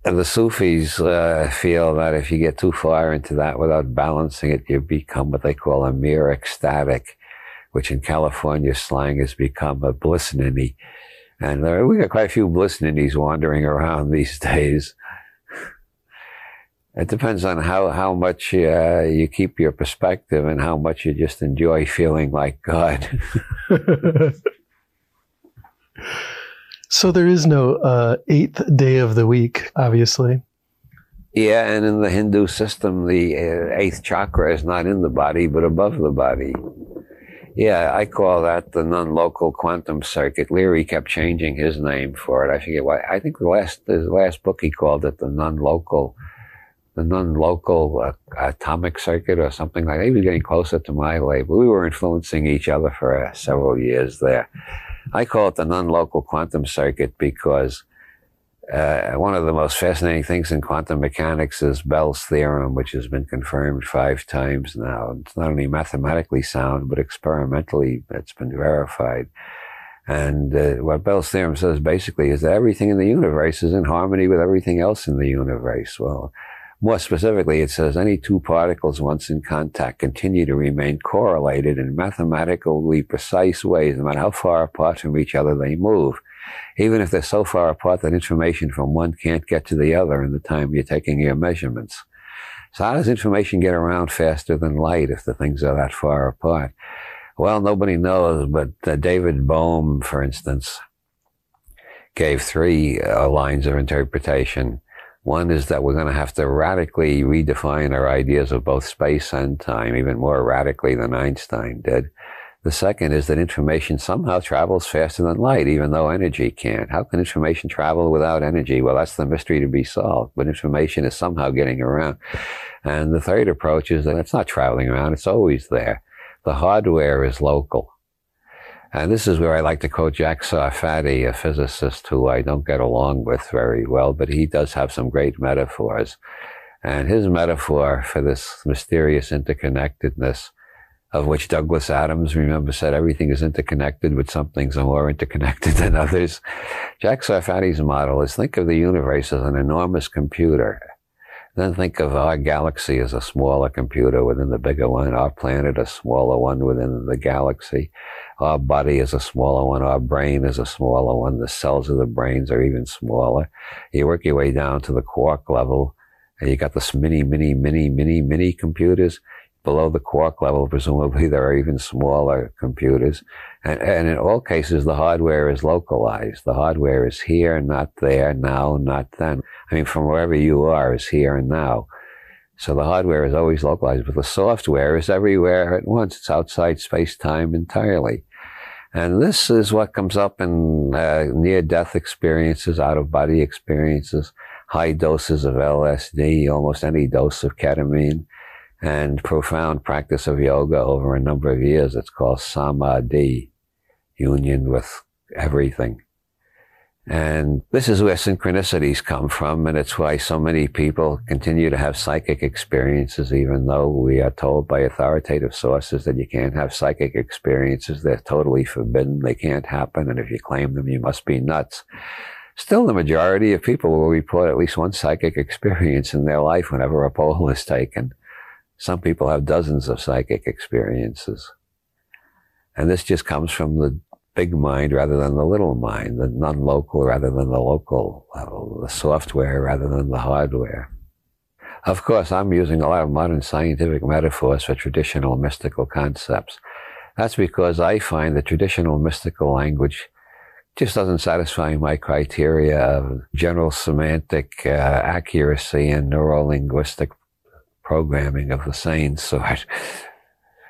And the Sufis uh, feel that if you get too far into that without balancing it, you become what they call a mere ecstatic, which in California slang has become a blissninny and uh, we got quite a few Blissninnies wandering around these days. It depends on how, how much uh, you keep your perspective and how much you just enjoy feeling like God. so there is no uh, eighth day of the week, obviously. Yeah, and in the Hindu system, the uh, eighth chakra is not in the body, but above the body. Yeah, I call that the non-local quantum circuit. Leary kept changing his name for it. I forget why. I think the last the last book he called it the non-local, the non-local uh, atomic circuit or something like that. He was getting closer to my label. We were influencing each other for uh, several years there. I call it the non-local quantum circuit because uh, one of the most fascinating things in quantum mechanics is Bell's theorem, which has been confirmed five times now. It's not only mathematically sound, but experimentally it's been verified. And uh, what Bell's theorem says basically is that everything in the universe is in harmony with everything else in the universe. Well, more specifically, it says any two particles once in contact continue to remain correlated in mathematically precise ways, no matter how far apart from each other they move even if they're so far apart that information from one can't get to the other in the time you're taking your measurements. So how does information get around faster than light if the things are that far apart? Well, nobody knows, but uh, David Bohm, for instance, gave three uh, lines of interpretation. One is that we're going to have to radically redefine our ideas of both space and time, even more radically than Einstein did. The second is that information somehow travels faster than light, even though energy can't. How can information travel without energy? Well, that's the mystery to be solved, but information is somehow getting around. And the third approach is that it's not traveling around, it's always there. The hardware is local. And this is where I like to quote Jack Sarfatti, a physicist who I don't get along with very well, but he does have some great metaphors. And his metaphor for this mysterious interconnectedness of which Douglas Adams, remember, said everything is interconnected, but some things are more interconnected than others. Jack Sarfatti's model is think of the universe as an enormous computer. Then think of our galaxy as a smaller computer within the bigger one, our planet a smaller one within the galaxy, our body is a smaller one, our brain is a smaller one, the cells of the brains are even smaller. You work your way down to the quark level, and you got this mini, mini, mini, mini, mini computers below the quark level, presumably there are even smaller computers. And, and, in all cases, the hardware is localized. The hardware is here, not there, now, not then. I mean, from wherever you are is here and now. So the hardware is always localized, but the software is everywhere at once. It's outside space-time entirely. And this is what comes up in uh, near-death experiences, out-of-body experiences, high doses of LSD, almost any dose of ketamine and profound practice of yoga over a number of years. It's called samadhi, union with everything. And this is where synchronicities come from, and it's why so many people continue to have psychic experiences, even though we are told by authoritative sources that you can't have psychic experiences. They're totally forbidden. They can't happen. And if you claim them, you must be nuts. Still, the majority of people will report at least one psychic experience in their life whenever a poll is taken. Some people have dozens of psychic experiences. And this just comes from the big mind rather than the little mind, the non-local rather than the local level, the software rather than the hardware. Of course, I'm using a lot of modern scientific metaphors for traditional mystical concepts. That's because I find the traditional mystical language just doesn't satisfy my criteria of general semantic uh, accuracy and neurolinguistic programming of the same sort.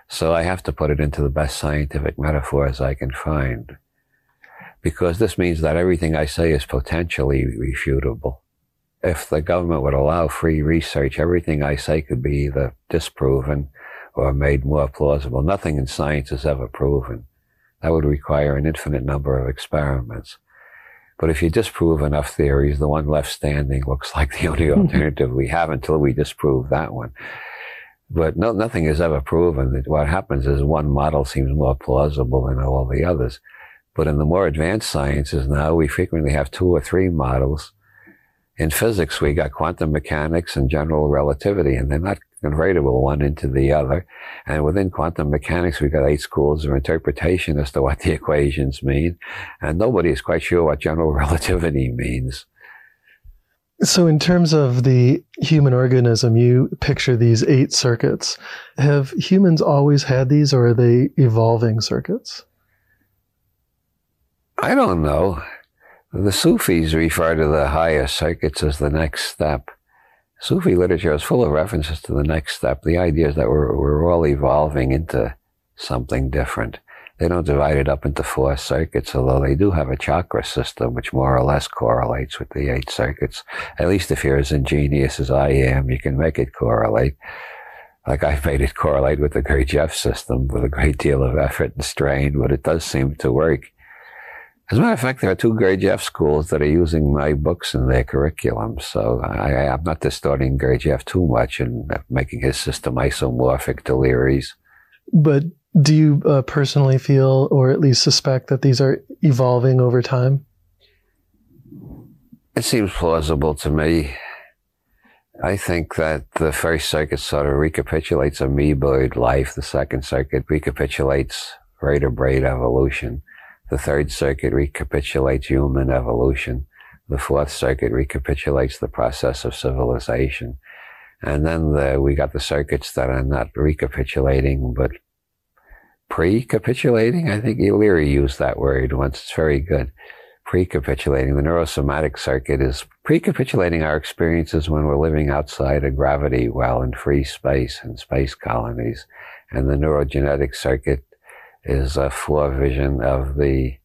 So I have to put it into the best scientific metaphors I can find. Because this means that everything I say is potentially refutable. If the government would allow free research, everything I say could be either disproven or made more plausible. Nothing in science is ever proven. That would require an infinite number of experiments. But if you disprove enough theories, the one left standing looks like the only alternative we have until we disprove that one. But no, nothing is ever proven. What happens is one model seems more plausible than all the others. But in the more advanced sciences now, we frequently have two or three models. In physics, we got quantum mechanics and general relativity, and they're not convertible one into the other. And within quantum mechanics, we've got eight schools of interpretation as to what the equations mean. And nobody is quite sure what general relativity means. So, in terms of the human organism, you picture these eight circuits. Have humans always had these, or are they evolving circuits? I don't know. The Sufis refer to the higher circuits as the next step. Sufi literature is full of references to the next step. The idea is that we're, we're all evolving into something different. They don't divide it up into four circuits, although they do have a chakra system, which more or less correlates with the eight circuits. At least if you're as ingenious as I am, you can make it correlate. Like I've made it correlate with the Gurdjieff system with a great deal of effort and strain, but it does seem to work. As a matter of fact, there are two Gurdjieff schools that are using my books in their curriculum. So I, am not distorting Gurdjieff too much and making his system isomorphic to Leary's. But do you uh, personally feel, or at least suspect, that these are evolving over time? It seems plausible to me. I think that the first circuit sort of recapitulates amoeboid life. The second circuit recapitulates vertebrate evolution. The third circuit recapitulates human evolution. The fourth circuit recapitulates the process of civilization. And then the, we got the circuits that are not recapitulating, but pre-capitulating. I think Leary used that word once. It's very good. Pre-capitulating. The neurosomatic circuit is pre-capitulating our experiences when we're living outside of gravity while in free space and space colonies. And the neurogenetic circuit is a floor vision of the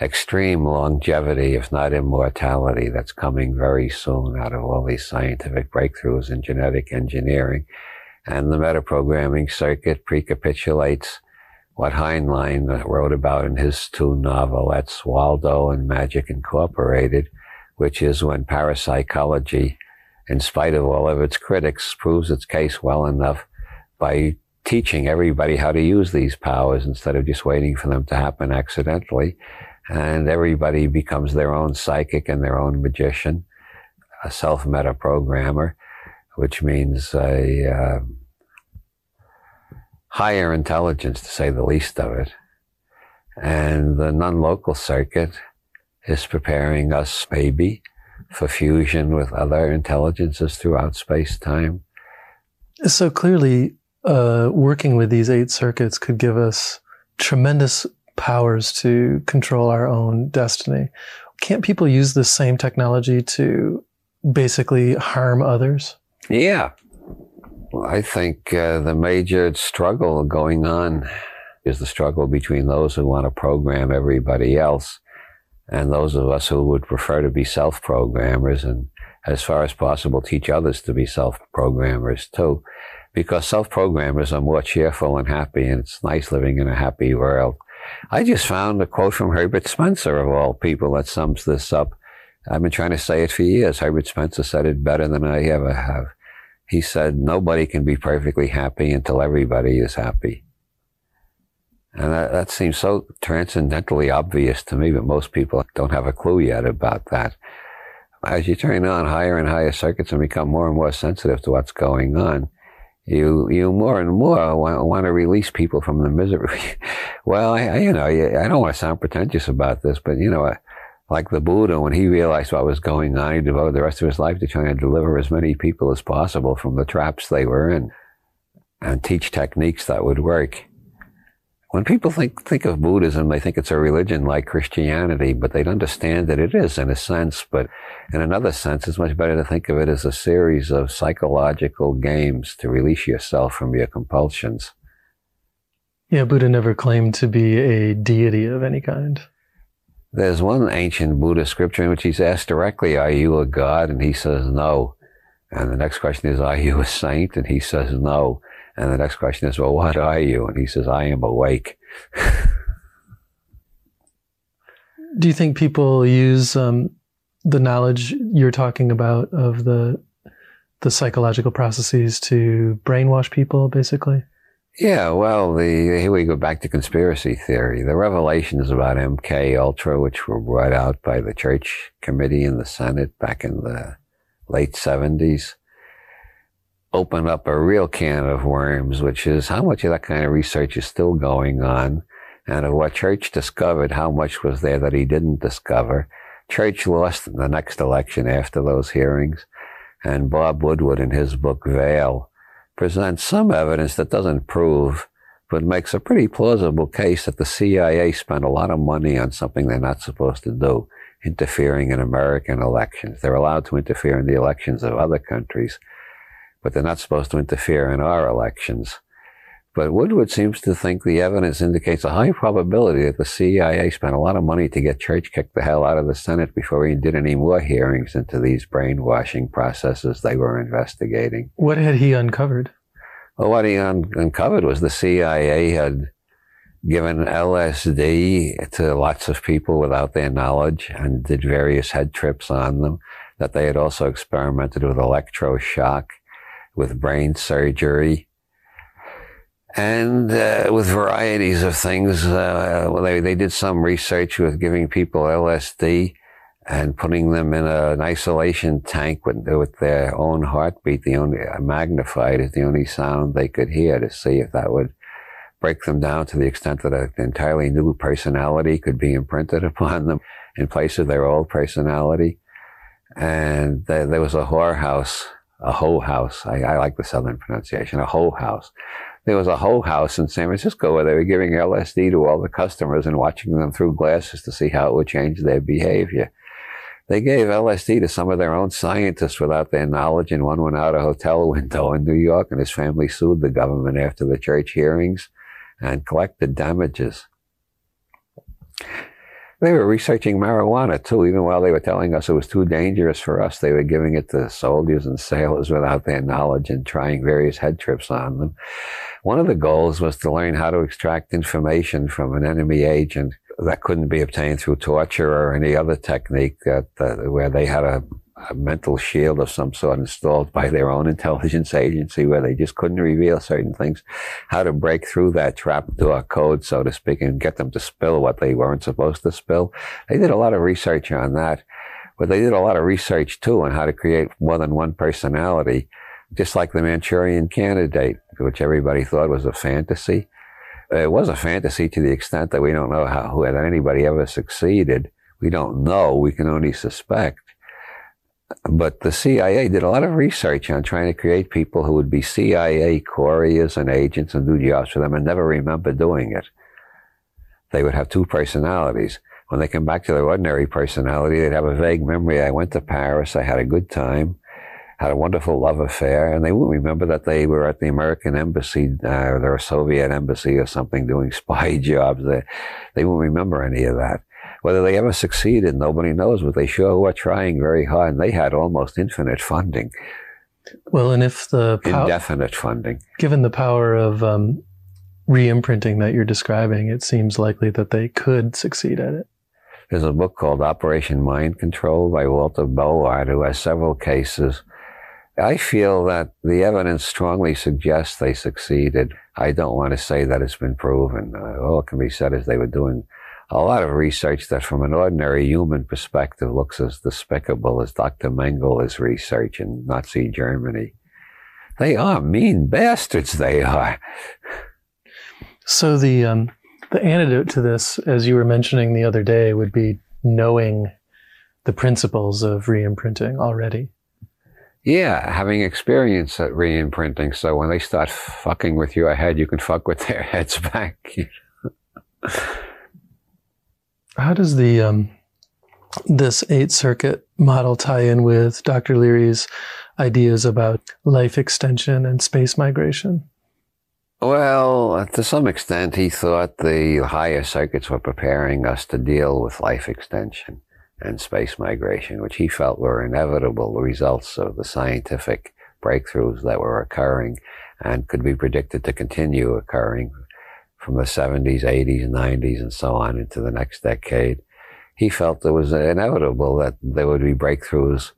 extreme longevity, if not immortality, that's coming very soon out of all these scientific breakthroughs in genetic engineering. And the metaprogramming circuit precapitulates what Heinlein wrote about in his two novelettes, Waldo and Magic Incorporated, which is when parapsychology, in spite of all of its critics, proves its case well enough by teaching everybody how to use these powers instead of just waiting for them to happen accidentally. And everybody becomes their own psychic and their own magician, a self meta programmer, which means a uh, higher intelligence, to say the least of it. And the non local circuit is preparing us, maybe, for fusion with other intelligences throughout space time. So clearly, uh, working with these eight circuits could give us tremendous powers to control our own destiny. Can't people use the same technology to basically harm others? Yeah. I think uh, the major struggle going on is the struggle between those who want to program everybody else and those of us who would prefer to be self programmers and, as far as possible, teach others to be self programmers too because self-programmers are more cheerful and happy, and it's nice living in a happy world. I just found a quote from Herbert Spencer, of all people, that sums this up. I've been trying to say it for years. Herbert Spencer said it better than I ever have. He said, nobody can be perfectly happy until everybody is happy. And that, that seems so transcendently obvious to me, but most people don't have a clue yet about that. As you turn on higher and higher circuits and become more and more sensitive to what's going on, you you more and more want, want to release people from the misery. well, I, I, you know I don't want to sound pretentious about this, but you know, like the Buddha, when he realized what was going on, he devoted the rest of his life to trying to deliver as many people as possible from the traps they were in, and teach techniques that would work. when people think think of Buddhism, they think it's a religion like Christianity, but they'd understand that it is in a sense. But in another sense, it's much better to think of it as a series of psychological games to release yourself from your compulsions. Yeah, Buddha never claimed to be a deity of any kind. There's one ancient Buddhist scripture in which he's asked directly, Are you a god? And he says, No. And the next question is, Are you a saint? And he says, No. And the next question is, Well, what are you? And he says, I am awake. Do you think people use um, the knowledge you're talking about of the the psychological processes to brainwash people, basically? Yeah, well, the here we go back to conspiracy theory. The revelations about MK Ultra, which were brought out by the Church Committee in the Senate back in the late seventies, open up a real can of worms, which is how much of that kind of research is still going on, and of what Church discovered, how much was there that he didn't discover. Church lost in the next election after those hearings, and Bob Woodward in his book Veil presents some evidence that doesn't prove, but makes a pretty plausible case that the CIA spent a lot of money on something they're not supposed to do, interfering in American elections. They're allowed to interfere in the elections of other countries, but they're not supposed to interfere in our elections. But Woodward seems to think the evidence indicates a high probability that the CIA spent a lot of money to get Church kicked the hell out of the Senate before he did any more hearings into these brainwashing processes they were investigating. What had he uncovered? Well, what he un- uncovered was the CIA had given LSD to lots of people without their knowledge and did various head trips on them, that they had also experimented with electroshock, with brain surgery and uh, with varieties of things. Uh, well, they, they did some research with giving people LSD and putting them in a, an isolation tank with, with their own heartbeat, the only uh, magnified is the only sound they could hear to see if that would break them down to the extent that an entirely new personality could be imprinted upon them in place of their old personality. And there, there was a whorehouse, a hoe house. I, I like the southern pronunciation, a hoe house there was a whole house in San Francisco where they were giving LSD to all the customers and watching them through glasses to see how it would change their behavior. They gave LSD to some of their own scientists without their knowledge, and one went out a hotel window in New York, and his family sued the government after the church hearings and collected damages. They were researching marijuana too, even while they were telling us it was too dangerous for us. They were giving it to soldiers and sailors without their knowledge and trying various head trips on them. One of the goals was to learn how to extract information from an enemy agent that couldn't be obtained through torture or any other technique that where they had a, a, mental shield of some sort installed by their own intelligence agency where they just couldn't reveal certain things, how to break through that trapdoor code, so to speak, and get them to spill what they weren't supposed to spill. They did a lot of research on that, but they did a lot of research too on how to create more than one personality just like the Manchurian candidate, which everybody thought was a fantasy. It was a fantasy to the extent that we don't know how that anybody ever succeeded. We don't know. We can only suspect. But the CIA did a lot of research on trying to create people who would be CIA couriers and agents and do jobs for them and never remember doing it. They would have two personalities. When they come back to their ordinary personality, they'd have a vague memory. I went to Paris. I had a good time had a wonderful love affair, and they won't remember that they were at the American embassy uh, or their Soviet embassy or something doing spy jobs. They, they won't remember any of that. Whether they ever succeeded, nobody knows, but they sure were trying very hard, and they had almost infinite funding. Well, and if the pow- indefinite funding, given the power of um, re-imprinting that you're describing, it seems likely that they could succeed at it. There's a book called Operation Mind Control by Walter Bowart, who has several cases I feel that the evidence strongly suggests they succeeded. I don't want to say that it's been proven. Uh, all it can be said is they were doing a lot of research that, from an ordinary human perspective, looks as despicable as Dr. Mengele's research in Nazi Germany. They are mean bastards, they are. So, the, um, the antidote to this, as you were mentioning the other day, would be knowing the principles of re imprinting already. Yeah, having experience at re-imprinting, so when they start fucking with your head, you can fuck with their heads back. How does the um, this eight circuit model tie in with Dr. Leary's ideas about life extension and space migration? Well, to some extent, he thought the higher circuits were preparing us to deal with life extension and space migration, which he felt were inevitable results of the scientific breakthroughs that were occurring and could be predicted to continue occurring from the 70s, 80s, 90s, and so on into the next decade. He felt it was inevitable that there would be breakthroughs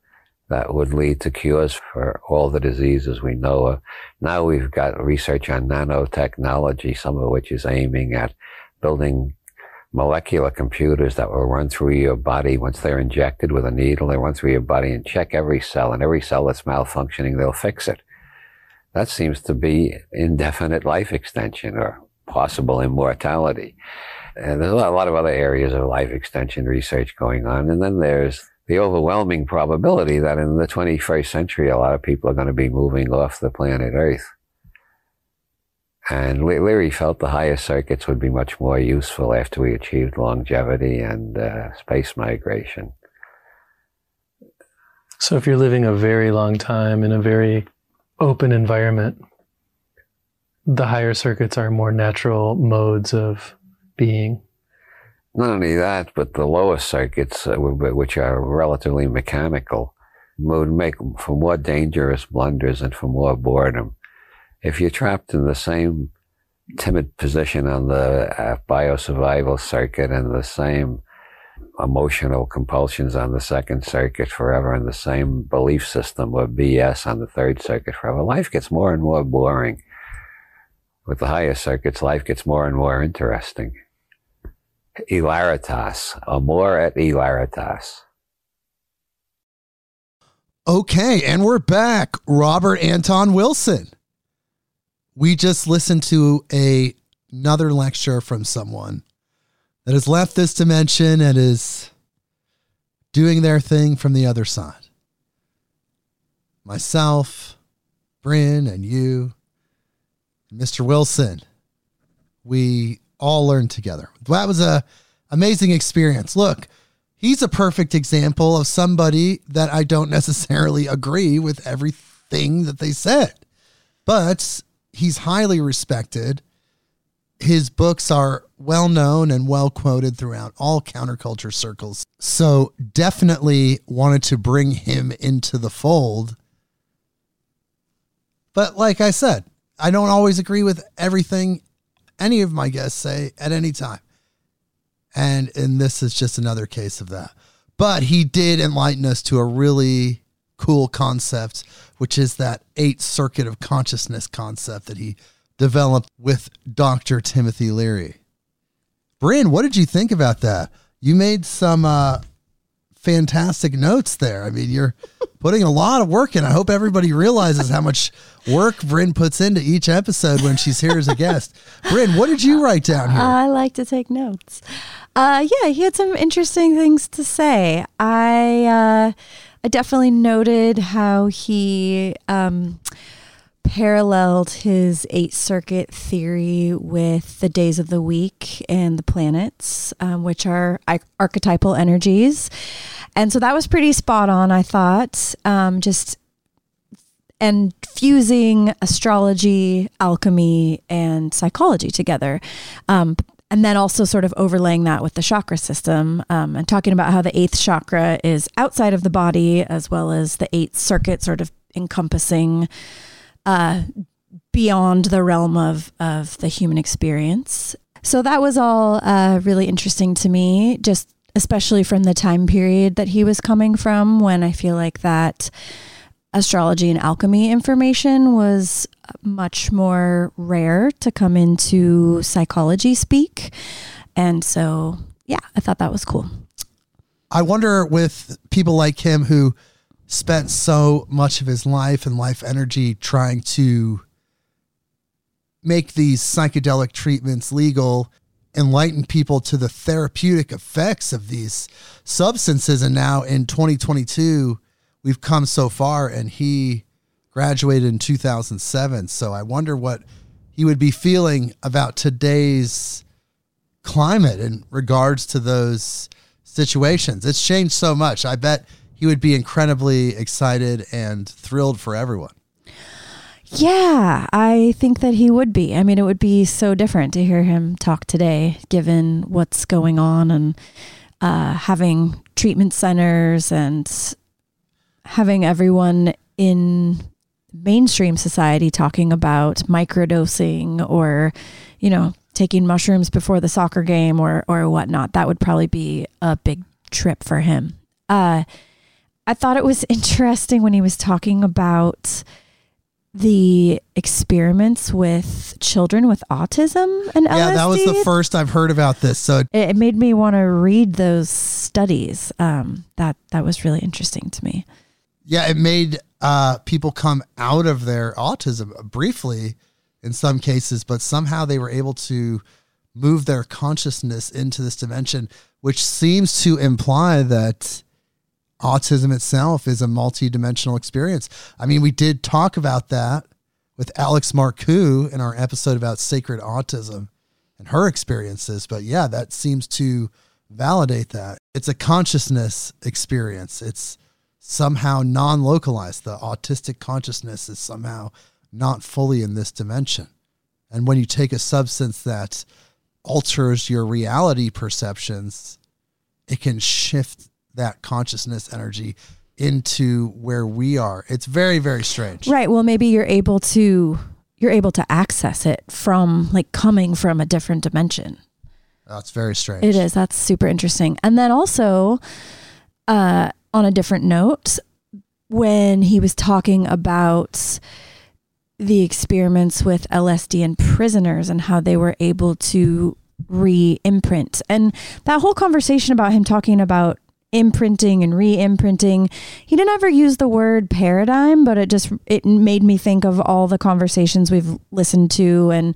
that would lead to cures for all the diseases we know of. Now we've got research on nanotechnology, some of which is aiming at building molecular computers that will run through your body once they're injected with a needle. They run through your body and check every cell, and every cell that's malfunctioning, they'll fix it. That seems to be indefinite life extension or possible immortality. And there's a lot of other areas of life extension research going on. And then there's the overwhelming probability that in the 21st century, a lot of people are going to be moving off the planet Earth. And Leary felt the higher circuits would be much more useful after we achieved longevity and uh, space migration. So, if you're living a very long time in a very open environment, the higher circuits are more natural modes of being. Not only that, but the lower circuits, uh, which are relatively mechanical, would make for more dangerous blunders and for more boredom. If you're trapped in the same timid position on the uh, biosurvival circuit and the same emotional compulsions on the second circuit forever and the same belief system of BS on the third circuit forever, life gets more and more boring. With the higher circuits, life gets more and more interesting. Hilaritas, amor et hilaritas. Okay, and we're back. Robert Anton Wilson. We just listened to a another lecture from someone that has left this dimension and is doing their thing from the other side. Myself, Bryn, and you, Mr. Wilson, we all learned together. That was a amazing experience. Look, he's a perfect example of somebody that I don't necessarily agree with everything that they said. But he's highly respected. His books are well known and well quoted throughout all counterculture circles. So, definitely wanted to bring him into the fold. But, like I said, I don't always agree with everything any of my guests say at any time. And and this is just another case of that. But he did enlighten us to a really cool concept, which is that eight circuit of consciousness concept that he developed with Dr. Timothy Leary. Bryn, what did you think about that? You made some uh, fantastic notes there. I mean, you're putting a lot of work in. I hope everybody realizes how much work Bryn puts into each episode when she's here as a guest. Bryn, what did you write down here? I like to take notes. Uh, yeah, he had some interesting things to say. I uh, I definitely noted how he um, paralleled his eight circuit theory with the days of the week and the planets, um, which are archetypal energies. And so that was pretty spot on, I thought. Um, just and fusing astrology, alchemy, and psychology together. Um, and then also sort of overlaying that with the chakra system um, and talking about how the eighth chakra is outside of the body as well as the eighth circuit sort of encompassing uh, beyond the realm of, of the human experience. So that was all uh, really interesting to me, just especially from the time period that he was coming from when I feel like that astrology and alchemy information was much more rare to come into psychology speak. And so, yeah, I thought that was cool. I wonder with people like him who spent so much of his life and life energy trying to make these psychedelic treatments legal, enlighten people to the therapeutic effects of these substances. And now in 2022, we've come so far, and he graduated in 2007. So I wonder what he would be feeling about today's climate in regards to those situations. It's changed so much. I bet he would be incredibly excited and thrilled for everyone. Yeah, I think that he would be. I mean, it would be so different to hear him talk today, given what's going on and uh, having treatment centers and having everyone in mainstream society talking about microdosing or, you know, taking mushrooms before the soccer game or or whatnot. That would probably be a big trip for him. Uh, I thought it was interesting when he was talking about the experiments with children with autism and LSD. Yeah, that was the first I've heard about this. So it, it made me want to read those studies. Um, that that was really interesting to me. Yeah, it made uh, people come out of their autism briefly in some cases, but somehow they were able to move their consciousness into this dimension, which seems to imply that autism itself is a multi-dimensional experience. I mean, we did talk about that with Alex Marcoux in our episode about sacred autism and her experiences, but yeah, that seems to validate that. It's a consciousness experience. It's somehow non-localized. The autistic consciousness is somehow not fully in this dimension. And when you take a substance that alters your reality perceptions, it can shift that consciousness energy into where we are. It's very, very strange. Right. Well, maybe you're able to you're able to access it from like coming from a different dimension. That's very strange. It is. That's super interesting. And then also, uh, on a different note, when he was talking about the experiments with LSD and prisoners and how they were able to re imprint, and that whole conversation about him talking about imprinting and re-imprinting. He didn't ever use the word paradigm but it just it made me think of all the conversations we've listened to and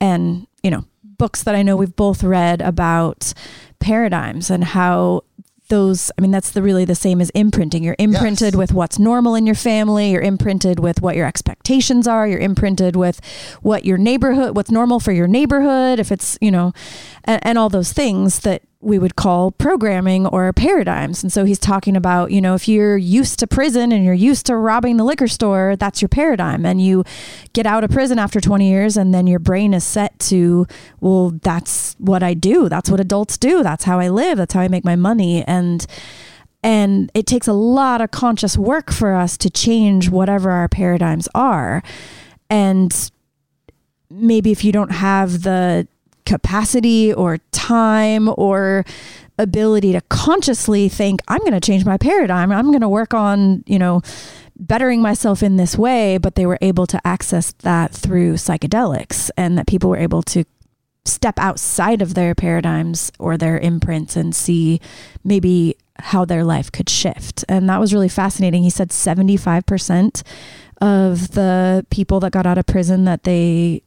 and you know books that i know we've both read about paradigms and how those i mean that's the really the same as imprinting. You're imprinted Yes. with what's normal in your family. You're imprinted with what your expectations are. You're imprinted with what your neighborhood what's normal for your neighborhood if it's you know and, and all those things that we would call programming or paradigms. And so he's talking about you know if you're used to prison and you're used to robbing the liquor store that's your paradigm. And you get out of prison after 20 years and then your brain is set to well that's what i do. That's what adults do. That's how i live. That's how i make my money. And and it takes a lot of conscious work for us to change whatever our paradigms are. And maybe if you don't have the capacity or time or ability to consciously think i'm going to change my paradigm. I'm going to work on you know bettering myself in this way but they were able to access that through psychedelics and that people were able to step outside of their paradigms or their imprints and see maybe how their life could shift. And that was really fascinating. He said 75% of the people that got out of prison that they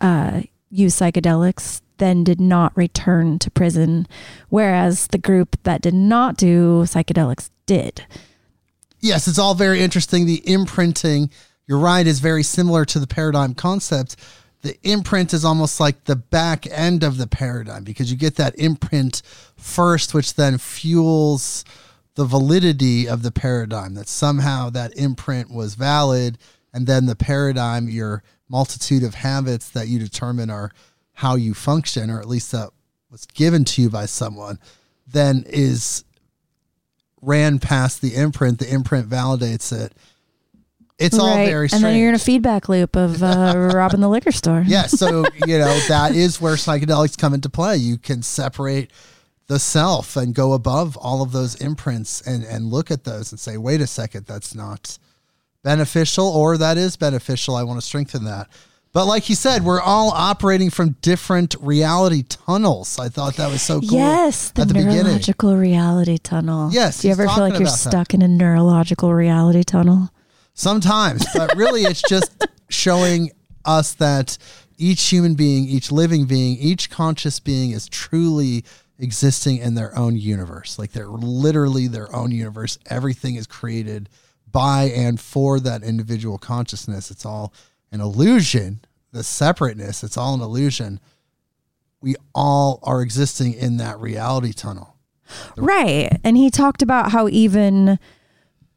uh, used psychedelics then did not return to prison, whereas the group that did not do psychedelics did. Yes, it's all very interesting. The imprinting, you're right, is very similar to the paradigm concept. The imprint is almost like the back end of the paradigm because you get that imprint first, which then fuels the validity of the paradigm, that somehow that imprint was valid. And then the paradigm, your multitude of habits that you determine are how you function, or at least that was given to you by someone, then is ran past the imprint. The imprint validates it. It's all Right. very and then you're in a feedback loop of uh, robbing the liquor store. yeah, so you know that is where psychedelics come into play. You can separate the self and go above all of those imprints and and look at those and say, wait a second, that's not beneficial, or that is beneficial. I want to strengthen that. But like you said, we're all operating from different reality tunnels. I thought that was so cool. Yes, the, at the beginning. neurological reality tunnel. Yes, Do you ever feel like you're about that. stuck in a neurological reality tunnel? Sometimes, but really it's just showing us that each human being, each living being, each conscious being is truly existing in their own universe. Like they're literally their own universe. Everything is created by and for that individual consciousness. It's all an illusion, the separateness, it's all an illusion. we all are existing in that reality tunnel. Right. And he talked about how even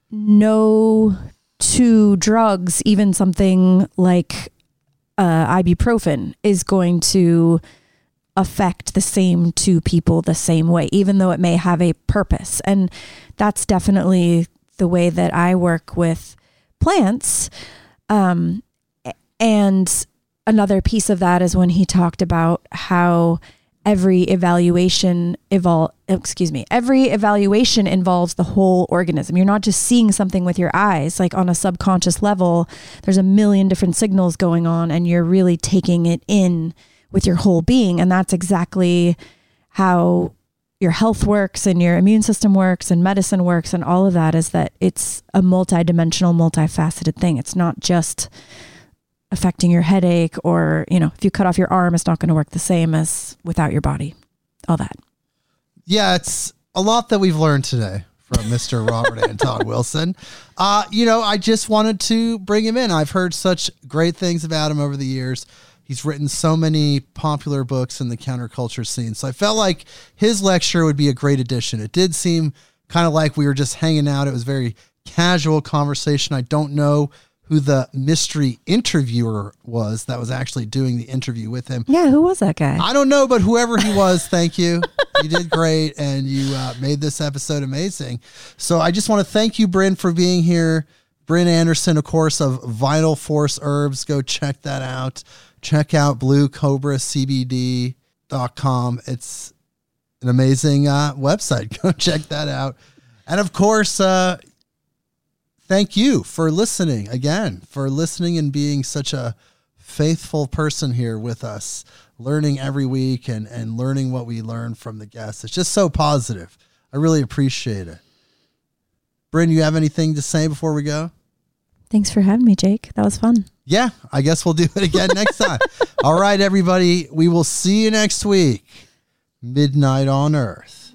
no two drugs, even something like uh, ibuprofen, is going to affect the same two people the same way, even though it may have a purpose. And that's definitely the way that I work with plants. Um, and another piece of that is when he talked about how every evaluation evol excuse me every evaluation involves the whole organism you're not just seeing something with your eyes like on a subconscious level there's a million different signals going on and you're really taking it in with your whole being and that's exactly how your health works and your immune system works and medicine works and all of that is that it's a multidimensional multifaceted thing it's not just affecting your headache or you know if you cut off your arm it's not going to work the same as without your body all that Yeah, it's a lot that we've learned today from Mr. Robert Anton Wilson. Uh, you know, I just wanted to bring him in. I've heard such great things about him over the years. He's written so many popular books in the counterculture scene. So I felt like his lecture would be a great addition. It did seem kind of like we were just hanging out. It was very casual conversation. I don't know who the mystery interviewer was that was actually doing the interview with him. yeah who was that guy I don't know, but whoever he was, thank you. You did great, and you uh, made this episode amazing. So I just want to thank you, Bryn, for being here. Bryn Anderson, of course, of Vital Force Herbs. Go check that out. Check out bluecobracbd.com. It's an amazing uh, website. Go check that out. And of course, uh, thank you for listening again, for listening and being such a faithful person here with us, learning every week and, and learning what we learn from the guests. It's just so positive. I really appreciate it. Bryn, you have anything to say before we go? thanks for having me jake that was fun Yeah, I guess we'll do it again next time. All right, everybody. We will see you next week. Midnight on Earth.